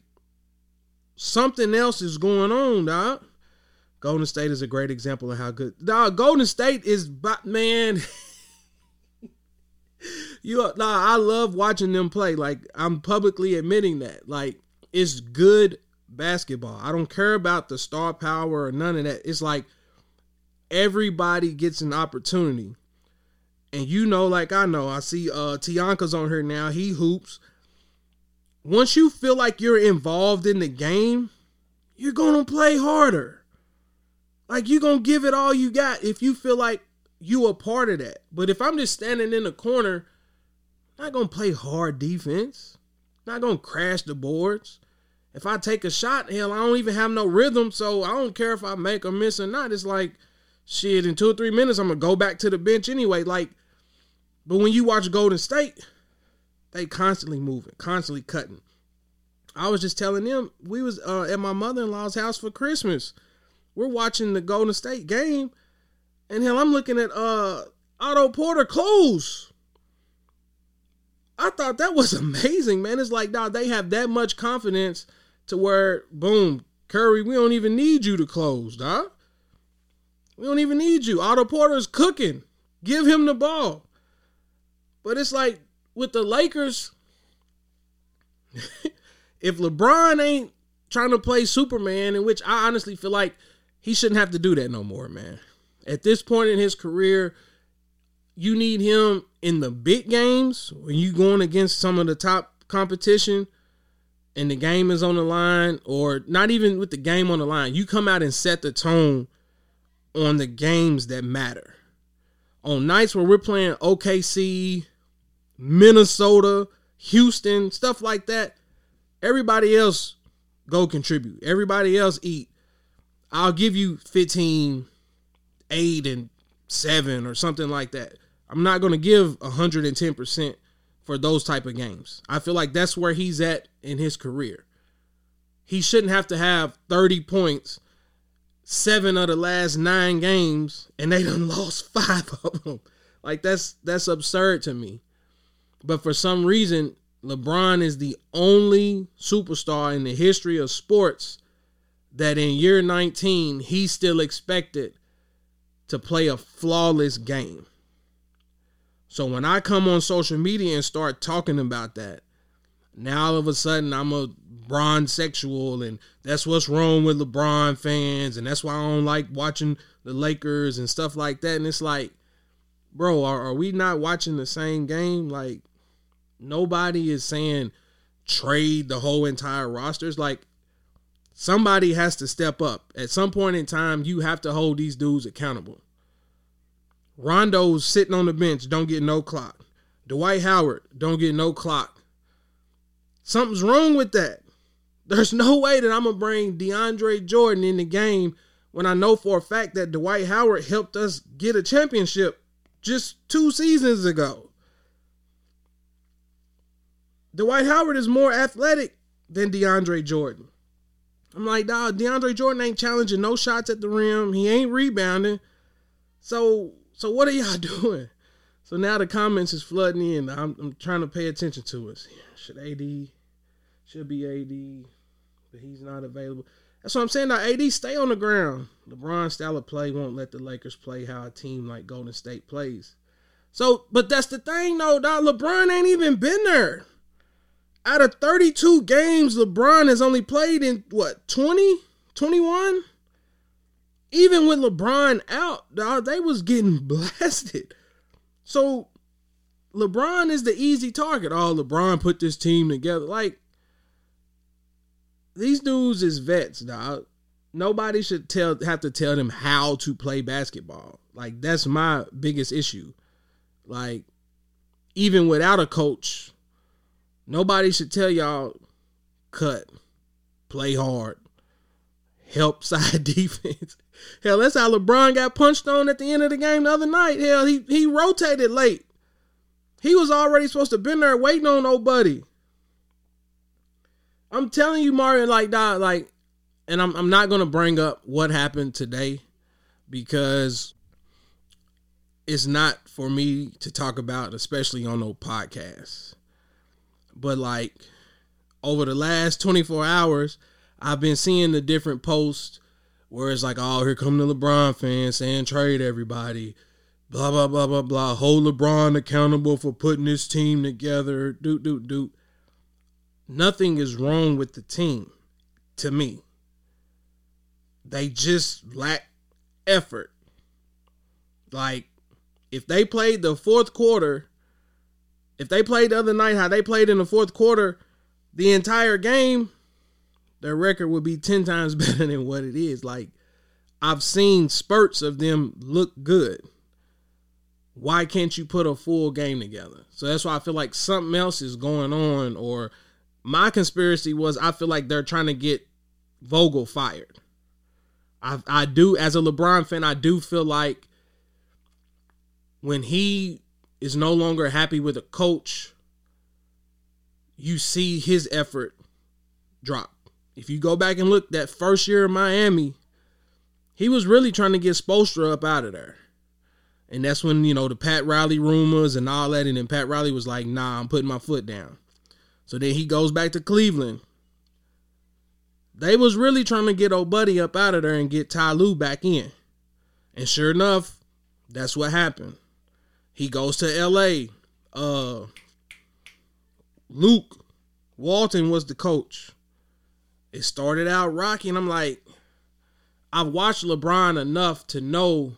something else is going on, dog. Golden State is a great example of how good. Dog, Golden State is, man. [LAUGHS] you, nah, I love watching them play. Like I'm publicly admitting that. Like it's good basketball. I don't care about the star power or none of that. It's like everybody gets an opportunity. And you know, like I know, I see uh Tianka's on here now. He hoops. Once you feel like you're involved in the game, you're gonna play harder. Like you're gonna give it all you got if you feel like you a part of that. But if I'm just standing in the corner, I'm not gonna play hard defense. I'm not gonna crash the boards. If I take a shot, hell, I don't even have no rhythm, so I don't care if I make or miss or not. It's like, shit, in two or three minutes, I'm gonna go back to the bench anyway. Like, but when you watch Golden State, they constantly moving, constantly cutting. I was just telling them we was uh, at my mother in law's house for Christmas. We're watching the Golden State game, and hell, I'm looking at uh Otto Porter close. I thought that was [LAUGHS] amazing, man. It's like, dog, they have that much confidence to where, boom, Curry, we don't even need you to close, dog. We don't even need you. Otto Porter's cooking. Give him the ball. But it's like with the Lakers, [LAUGHS] if LeBron ain't trying to play Superman, in which I honestly feel like he shouldn't have to do that no more, man. At this point in his career, you need him in the big games when you going against some of the top competition and the game is on the line, or not even with the game on the line. You come out and set the tone on the games that matter. On nights where we're playing OKC, Minnesota, Houston, stuff like that, everybody else go contribute. Everybody else eat. I'll give you 15, 8, and 7 or something like that. I'm not going to give 110% for those type of games. I feel like that's where he's at in his career. He shouldn't have to have 30 points, seven of the last nine games, and they done [LAUGHS] lost five of them. Like that's that's absurd to me. But for some reason, LeBron is the only superstar in the history of sports that in year 19 he's still expected to play a flawless game. So when I come on social media and start talking about that, now all of a sudden I'm a Bron sexual and that's what's wrong with LeBron fans and that's why I don't like watching the Lakers and stuff like that. And it's like, bro, are, are we not watching the same game? Like nobody is saying trade the whole entire rosters. Like somebody has to step up. At some point in time, you have to hold these dudes accountable. Rondo's sitting on the bench, don't get no clock. Dwight Howard don't get no clock. Something's wrong with that. There's no way that I'm gonna bring DeAndre Jordan in the game when I know for a fact that Dwight Howard helped us get a championship just two seasons ago. Dwight Howard is more athletic than DeAndre Jordan. I'm like, dog, DeAndre Jordan ain't challenging no shots at the rim. He ain't rebounding. So so what are y'all [LAUGHS] doing? So now the comments is flooding in. I'm, I'm trying to pay attention to us. Should AD should be AD, but he's not available. That's what I'm saying. Now AD stay on the ground. LeBron style of play won't let the Lakers play how a team like Golden State plays. So, but that's the thing though, dog. LeBron ain't even been there. out of 32 games, LeBron has only played in what 20, 21? Even with LeBron out, dog, they was getting [LAUGHS] blasted. So LeBron is the easy target. Oh, LeBron put this team together. Like these dudes is vets, dog. Nobody should tell have to tell them how to play basketball. Like that's my biggest issue. Like even without a coach, nobody should tell y'all cut, play hard, help [LAUGHS] side defense. Hell, that's how LeBron got punched on at the end of the game the other night. Hell, he he rotated late. He was already supposed to been there waiting on nobody. I'm telling you, Mario, like that, like, and I'm I'm not gonna bring up what happened today because it's not for me to talk about, especially on no podcast. But like over the last 24 hours, I've been seeing the different posts where it's like, oh, here come the LeBron fans saying trade everybody blah blah blah blah blah. Hold LeBron accountable for putting this team together. Do do do. Nothing is wrong with the team, to me. They just lack effort. Like, if they played the fourth quarter, if they played the other night how they played in the fourth quarter, the entire game, their record would be 10 times [LAUGHS] better than what it is. Like, I've seen spurts of them look good why can't you put a full game together? So that's why I feel like something else is going on. Or my conspiracy was I feel like they're trying to get Vogel fired. I I do as a LeBron fan, I do feel like when he is no longer happy with a coach, you see his effort drop. If you go back and look that first year in Miami, he was really trying to get Spoelstra up out of there. And that's when, you know, the Pat Riley rumors and all that. And then Pat Riley was like, nah, I'm putting my foot down. So then he goes back to Cleveland. They was really trying to get old buddy up out of there and get Ty Lue back in. And sure enough, that's what happened. He goes to LA. Uh Luke Walton was the coach. It started out rocky, and I'm like, I've watched LeBron enough to know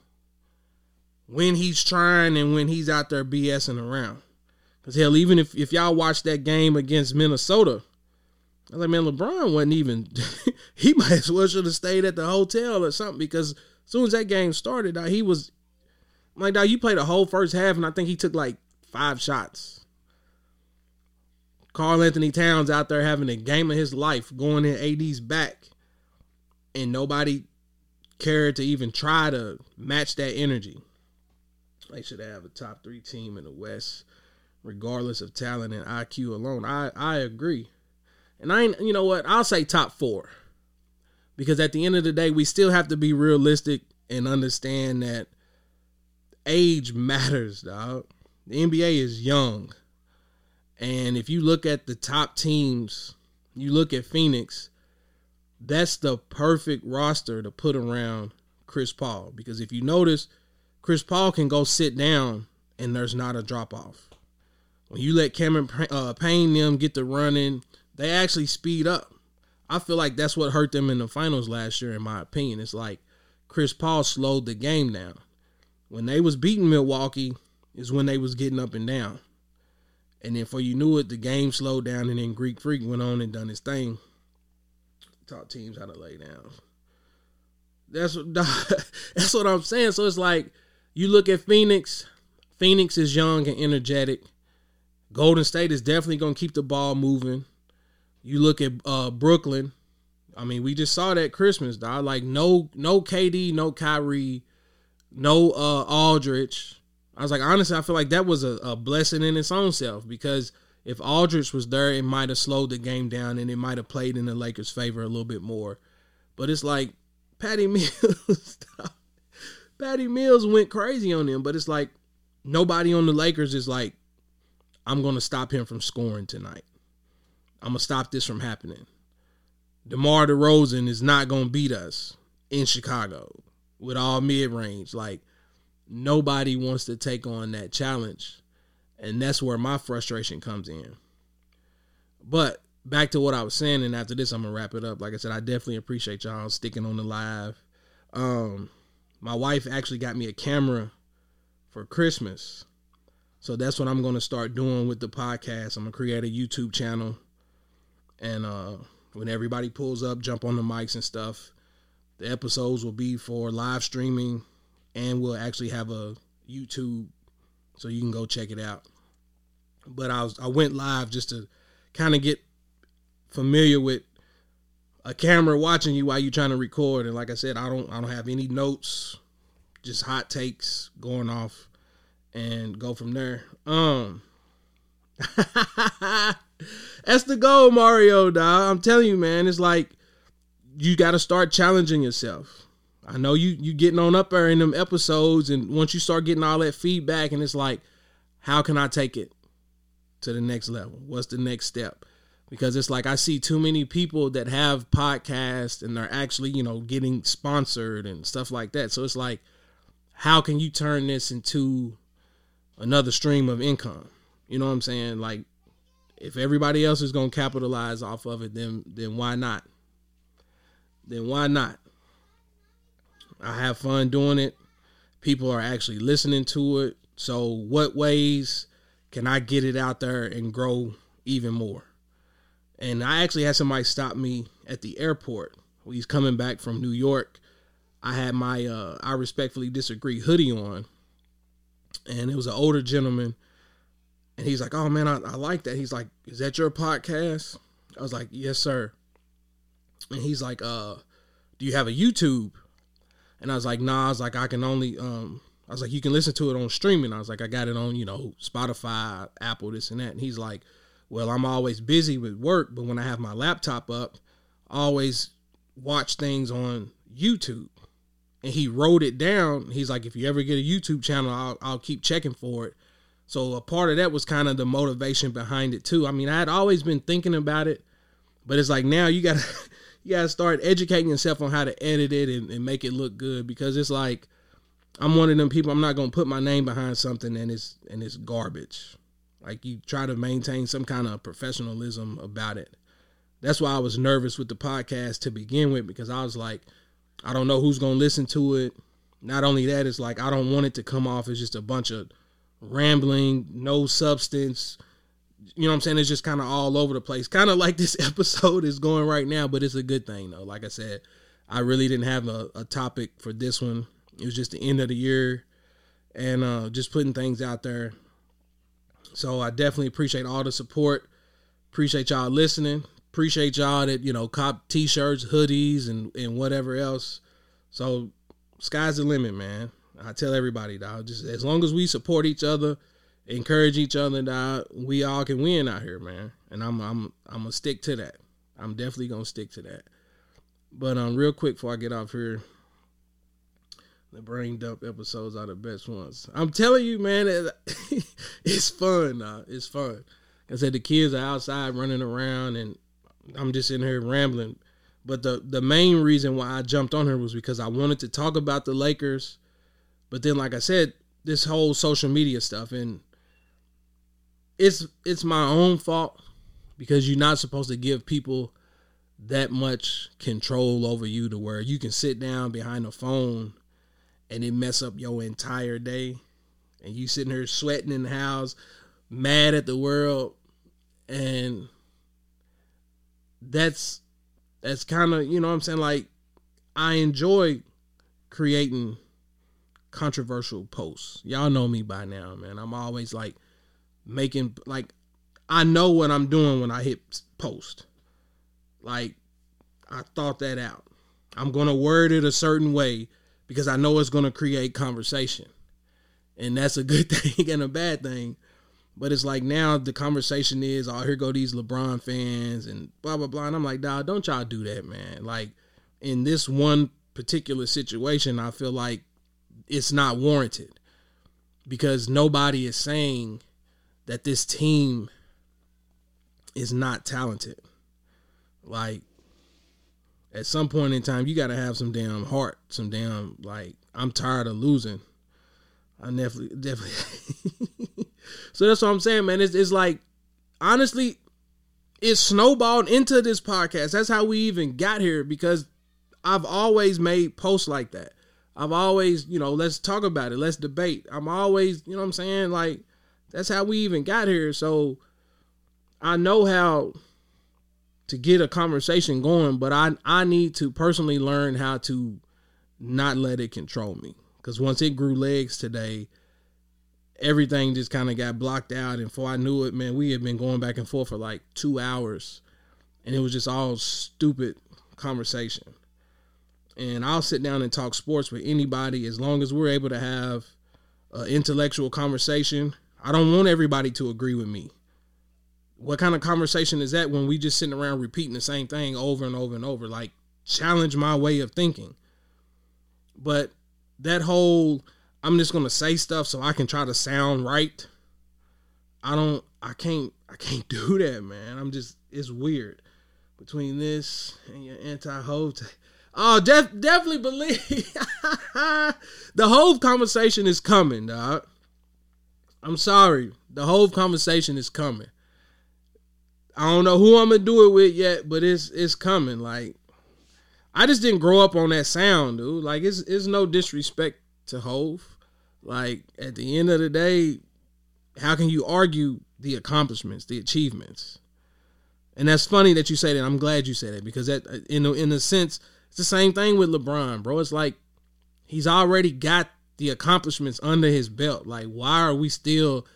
when he's trying and when he's out there BSing around. Because hell, even if, if y'all watch that game against Minnesota, I was like, man, LeBron wasn't even [LAUGHS] he might as well should have stayed at the hotel or something because as soon as that game started, he was I'm like, dog, you played a whole first half and I think he took like five shots. Karl-Anthony Towns out there having a game of his life, going in AD's back, and nobody cared to even try to match that energy. They should have a top three team in the West, regardless of talent and IQ alone. I I agree, and I ain't, you know what I'll say top four, because at the end of the day we still have to be realistic and understand that age matters, dog. The NBA is young, and if you look at the top teams, you look at Phoenix. That's the perfect roster to put around Chris Paul because if you notice Chris Paul can go sit down and there's not a drop off. When you let Cameron uh, Payne them get the running, they actually speed up. I feel like that's what hurt them in the finals last year, in my opinion. It's like Chris Paul slowed the game down. When they was beating Milwaukee, is when they was getting up and down. And then for you knew it, the game slowed down, and then Greek Freak went on and done his thing. Taught teams how to lay down. That's what [LAUGHS] that's what I'm saying. So it's like you look at Phoenix, Phoenix is young and energetic. Golden State is definitely going to keep the ball moving. You look at uh, Brooklyn. I mean, we just saw that Christmas, dog. Like no, no KD, no Kyrie, no uh, Aldridge. I was like, honestly, I feel like that was a, a blessing in its own self because if Aldridge was there, it might have slowed the game down and it might have played in the Lakers' favor a little bit more. But it's like Patty [LAUGHS] Mills. Patty Mills went crazy on him, but it's like nobody on the Lakers is like, I'm gonna stop him from scoring tonight. I'm gonna stop this from happening. DeMar DeRozan is not gonna beat us in Chicago with all mid range. Like nobody wants to take on that challenge. And that's where my frustration comes in. But back to what I was saying, and after this, I'm gonna wrap it up. Like I said, I definitely appreciate y'all sticking on the live. Um, my wife actually got me a camera for Christmas, so that's what I'm gonna start doing with the podcast. I'm gonna create a YouTube channel, and uh, when everybody pulls up, jump on the mics and stuff. The episodes will be for live streaming, and we'll actually have a YouTube, so you can go check it out. But I was I went live just to kind of get familiar with a camera watching you while you're trying to record. And like I said, I don't I don't have any notes, just hot takes going off, and go from there. Um. [LAUGHS] That's the goal, Mario. Dog. I'm telling you, man. It's like you got to start challenging yourself. I know you you getting on up there in them episodes, and once you start getting all that feedback, and it's like, how can I take it to the next level? What's the next step? Because it's like I see too many people that have podcasts and they're actually you know getting sponsored and stuff like that. So it's like, how can you turn this into another stream of income? You know what I'm saying? Like, if everybody else is gonna capitalize off of it, then then why not? Then why not? I have fun doing it. People are actually listening to it. So, what ways can I get it out there and grow even more? And I actually had somebody stop me at the airport. He's coming back from New York. I had my uh, I respectfully disagree hoodie on, and it was an older gentleman. And he's like, "Oh man, I, I like that." He's like, "Is that your podcast?" I was like, "Yes, sir." And he's like, "Uh, do you have a YouTube?" And I was like, nah, I was like, I can only, um, I was like, you can listen to it on streaming. I was like, I got it on, you know, Spotify, Apple, this and that. And he's like, well, I'm always busy with work, but when I have my laptop up, I always watch things on YouTube. And he wrote it down. He's like, if you ever get a YouTube channel, I'll, I'll keep checking for it. So a part of that was kind of the motivation behind it too. I mean, I had always been thinking about it, but it's like now you gotta [LAUGHS] you gotta start educating yourself on how to edit it and, and, make it look good because it's like I'm one of them people. I'm not gonna put my name behind something and it's and it's garbage. Like you try to maintain some kind of professionalism about it. That's why I was nervous with the podcast to begin with because I was like, I don't know who's gonna listen to it. Not only that, it's like I don't want it to come off as just a bunch of rambling, no substance you know what I'm saying? It's just kind of all over the place. Kind of like this [LAUGHS] episode is going right now, but it's a good thing though. Like I said, I really didn't have a, a topic for this one. It was just the end of the year and uh, just putting things out there. So I definitely appreciate all the support. Appreciate y'all listening. Appreciate y'all that, you know, cop t-shirts, hoodies and and whatever else. So sky's the limit, man. I tell everybody, dog, just as long as we support each other, encourage each other that we all can win out here, man. And I'm I'm I'm gonna stick to that. I'm definitely gonna stick to that. But um, real quick before I get off here, the brain dump episodes are the best ones. I'm telling you, man, it, [LAUGHS] it's fun. Uh, it's fun. I said the kids are outside running around, and I'm just in here rambling. But the the main reason why I jumped on her was because I wanted to talk about the Lakers. But then, like I said, this whole social media stuff and it's it's my own fault because you're not supposed to give people that much control over you to where you can sit down behind a phone and it mess up your entire day. And you sitting here sweating in the house mad at the world. And that's that's kind of you know what i'm saying? Like i enjoy creating controversial posts. Y'all know me by now man. I'm always like making like I know what I'm doing when I hit post. Like I thought that out. I'm going to word it a certain way because I know it's going to create conversation. And that's a good [LAUGHS] thing and a bad thing. But it's like now the conversation is, oh, here go these LeBron fans and blah blah blah. And I'm like, dog, don't y'all do that, man. Like in this one particular situation, I feel like it's not warranted because nobody is saying that this team is not talented. Like at some point in time, you got to have some damn heart, some damn like I'm tired of losing. I definitely, [LAUGHS] definitely. so that's what I'm saying, man. It's, it's like honestly, it snowballed into this podcast. That's how we even got here because I've always made posts like that. I've always, you know, let's talk about it. Let's debate. I'm always, you know what I'm saying? Like, that's how we even got here. So I know how to get a conversation going, but I I need to personally learn how to not let it control me. Cause once it grew legs today, everything just kind of got blocked out. And before I knew it, man, we had been going back and forth for like two hours. And it was just all stupid conversation. And I'll sit down and talk sports with anybody as long as we're able to have an intellectual conversation. I don't want everybody to agree with me. What kind of conversation is that when we just sitting around repeating the same thing over and over and over? Like, challenge my way of thinking. But that whole I'm just gonna say stuff so I can try to sound right. I don't I can't I can't [LAUGHS] do that, man. I'm just it's weird. Between this and your anti Hov Oh, def- definitely believe [LAUGHS] the whole conversation is coming, dog. I'm sorry. The whole conversation is coming. I don't know who I'm gonna do it with yet, but it's it's coming. Like I just didn't grow up on that sound, dude. Like it's it's no disrespect to Hov. Like at the end of the day, how can you argue the accomplishments, the achievements? And that's funny that you say that. I'm glad you said it because that in a, in a sense, it's the same thing with LeBron, bro. It's like he's already got the accomplishments under his belt. Like why are we still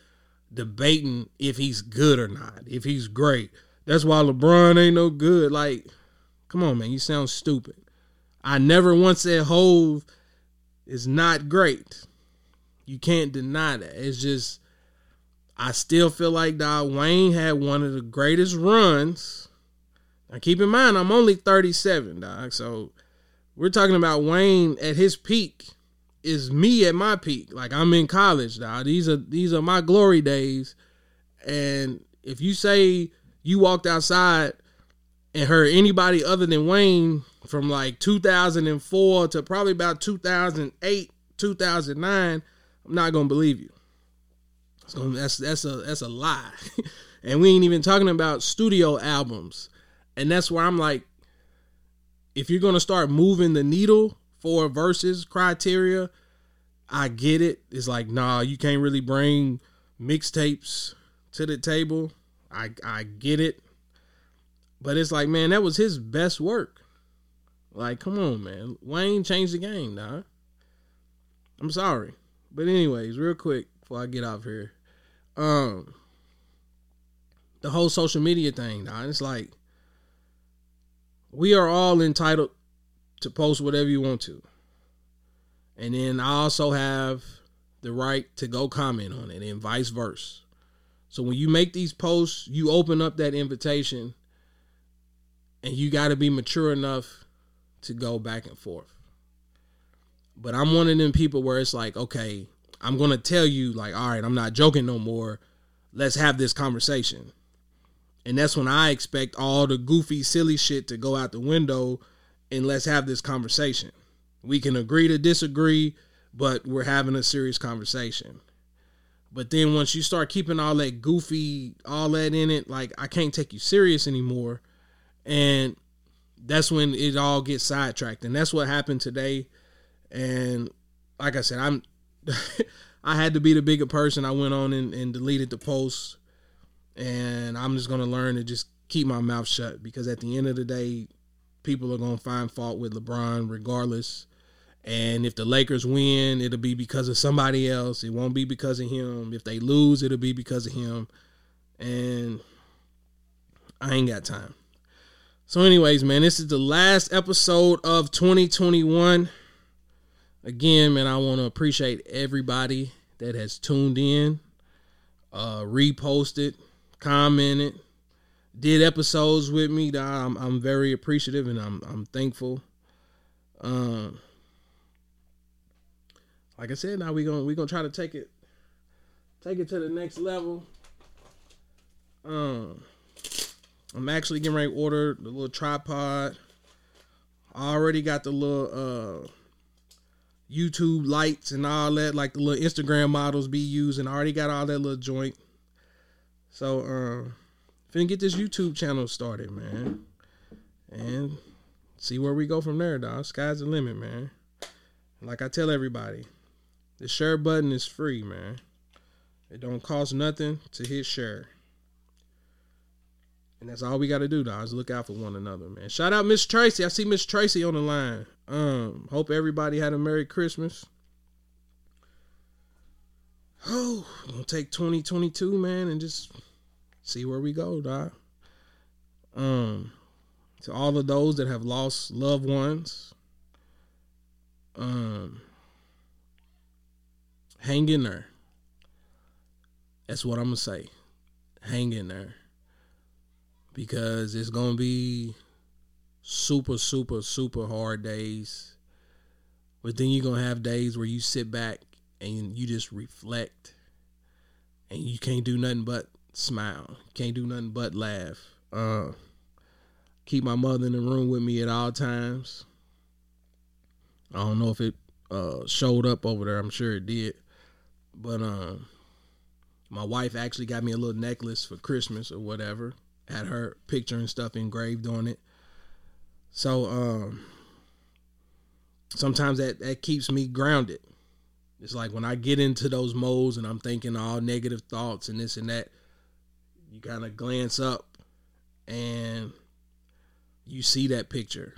debating if he's good or not? If he's great. That's why LeBron ain't no good. Like come on, man, you sound stupid. I never once said Hov is not great. You can't deny that. It's just I still feel like dog Wayne had one of the greatest runs. Now keep in mind I'm only 37, dog. So we're talking about Wayne at his peak is me at my peak. Like I'm in college, now. These are these are my glory days. And if you say you walked outside and heard anybody other than Wayne from like 2004 to probably about 2008, 2009, I'm not gonna believe you. So that's that's a that's a lie, [LAUGHS] and we ain't even talking about studio albums, and that's where I'm like, if you're gonna start moving the needle for versus criteria, I get it. It's like nah, you can't really bring mixtapes to the table. I I get it, but it's like man, that was his best work. Like, come on, man. Wayne changed the game, nah. I'm sorry. But anyways, real quick before I get off here, um, the whole social media thing, nah. it's like we are all entitled to post whatever you want to, and then I also have the right to go comment on it, and vice versa. So when you make these posts, you open up that invitation, and you got to be mature enough to go back and forth. But I'm one of them people where it's like, okay, I'm gonna tell you, like, all right, I'm not joking no more. Let's have this conversation. And that's when I expect all the goofy, silly shit to go out the window and let's have this conversation. We can agree to disagree, but we're having a serious conversation. But then once you start keeping all that goofy, all that in it, like I can't take you serious anymore. And that's when it all gets sidetracked. And that's what happened today. And like I said, I'm [LAUGHS] I had to be the bigger person. I went on and, and deleted the post. And I'm just gonna learn to just keep my mouth shut because at the end of the day, people are gonna find fault with LeBron regardless. And if the Lakers win, it'll be because of somebody else. It won't be because of him. If they lose, it'll be because of him. And I ain't got time. So, anyways, man, this is the last episode of 2021. Again, man, I want to appreciate everybody that has tuned in, uh, reposted, commented, did episodes with me. I'm, I'm very appreciative and I'm I'm thankful. Um, like I said, now we're gonna we gonna try to take it take it to the next level. Um, I'm actually getting ready to order the little tripod. I already got the little uh YouTube lights and all that, like the little Instagram models be using. I already got all that little joint. So, um, finna get this YouTube channel started, man. And see where we go from there, dog. Sky's the limit, man. Like I tell everybody, the share button is free, man. It don't cost nothing to hit share. And that's all we gotta do, dog, is look out for one another, man. Shout out Miss Tracy. I see Miss Tracy on the line. Um, hope everybody had a Merry Christmas. Oh, gonna take 2022, man, and just see where we go, dog. Um, to all of those that have lost loved ones, um, hang in there. That's what I'm gonna say. Hang in there. Because it's gonna be super, super, super hard days. But then you're gonna have days where you sit back and you just reflect and you can't do nothing but smile. Can't do nothing but laugh. Uh keep my mother in the room with me at all times. I don't know if it uh, showed up over there. I'm sure it did. But um, my wife actually got me a little necklace for Christmas or whatever. Had her picture and stuff engraved on it. So um, sometimes that that keeps me grounded. It's like when I get into those modes and I'm thinking all negative thoughts and this and that, you kind of glance up and you see that picture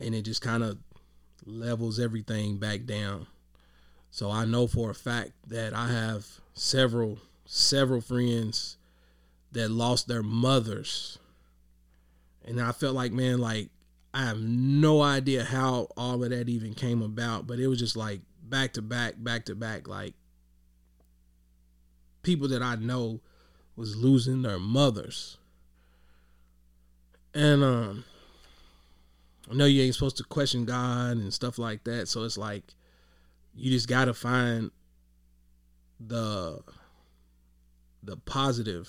and it just kind of levels everything back down. So I know for a fact that I have several several friends that lost their mothers. And I felt like man like I have no idea how all of that even came about, but it was just like back to back, back to back like people that I know was losing their mothers. And um I know you ain't supposed to question God and stuff like that. So it's like you just gotta find the the positive.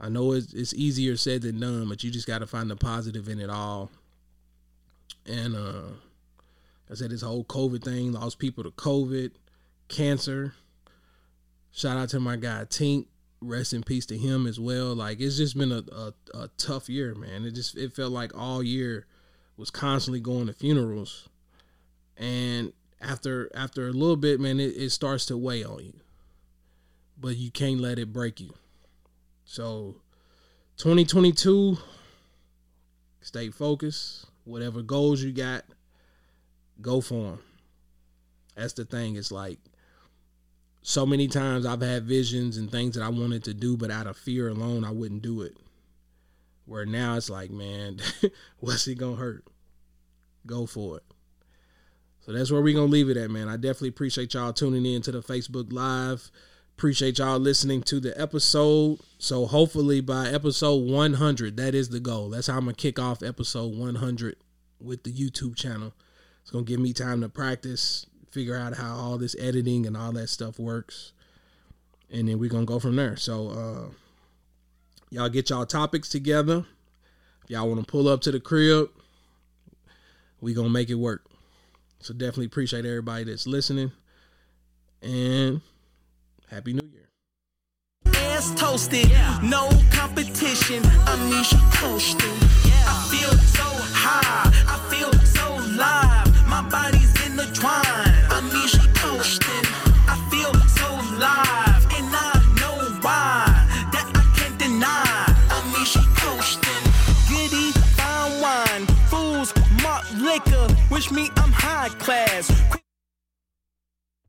I know it's it's easier said than done, but you just gotta find the positive in it all. And uh I said this whole COVID thing, lost people to COVID, cancer. Shout out to my guy Tink. Rest in peace to him as well. Like it's just been a, a, a tough year, man. It just it felt like all year was constantly going to funerals, and after after a little bit, man, it, it starts to weigh on you. But you can't let it break you. So, 2022, stay focused. Whatever goals you got, go for them. That's the thing. It's like so many times I've had visions and things that I wanted to do, but out of fear alone, I wouldn't do it. Where now it's like, man, [LAUGHS] what's it gonna hurt? Go for it. So that's where we're gonna leave it at, man. I definitely appreciate y'all tuning in to the Facebook Live. Appreciate y'all listening to the episode. So hopefully by episode 100, that is the goal. That's how I'm gonna kick off episode 100 with the YouTube channel. It's gonna give me time to practice, figure out how all this editing and all that stuff works, and then we're gonna go from there. So uh, y'all get y'all topics together. If y'all want to pull up to the crib, we gonna make it work. So definitely appreciate everybody that's listening, and happy New Year. ass toasted. No competition. Amnesia coasting. I feel so high. I feel so live.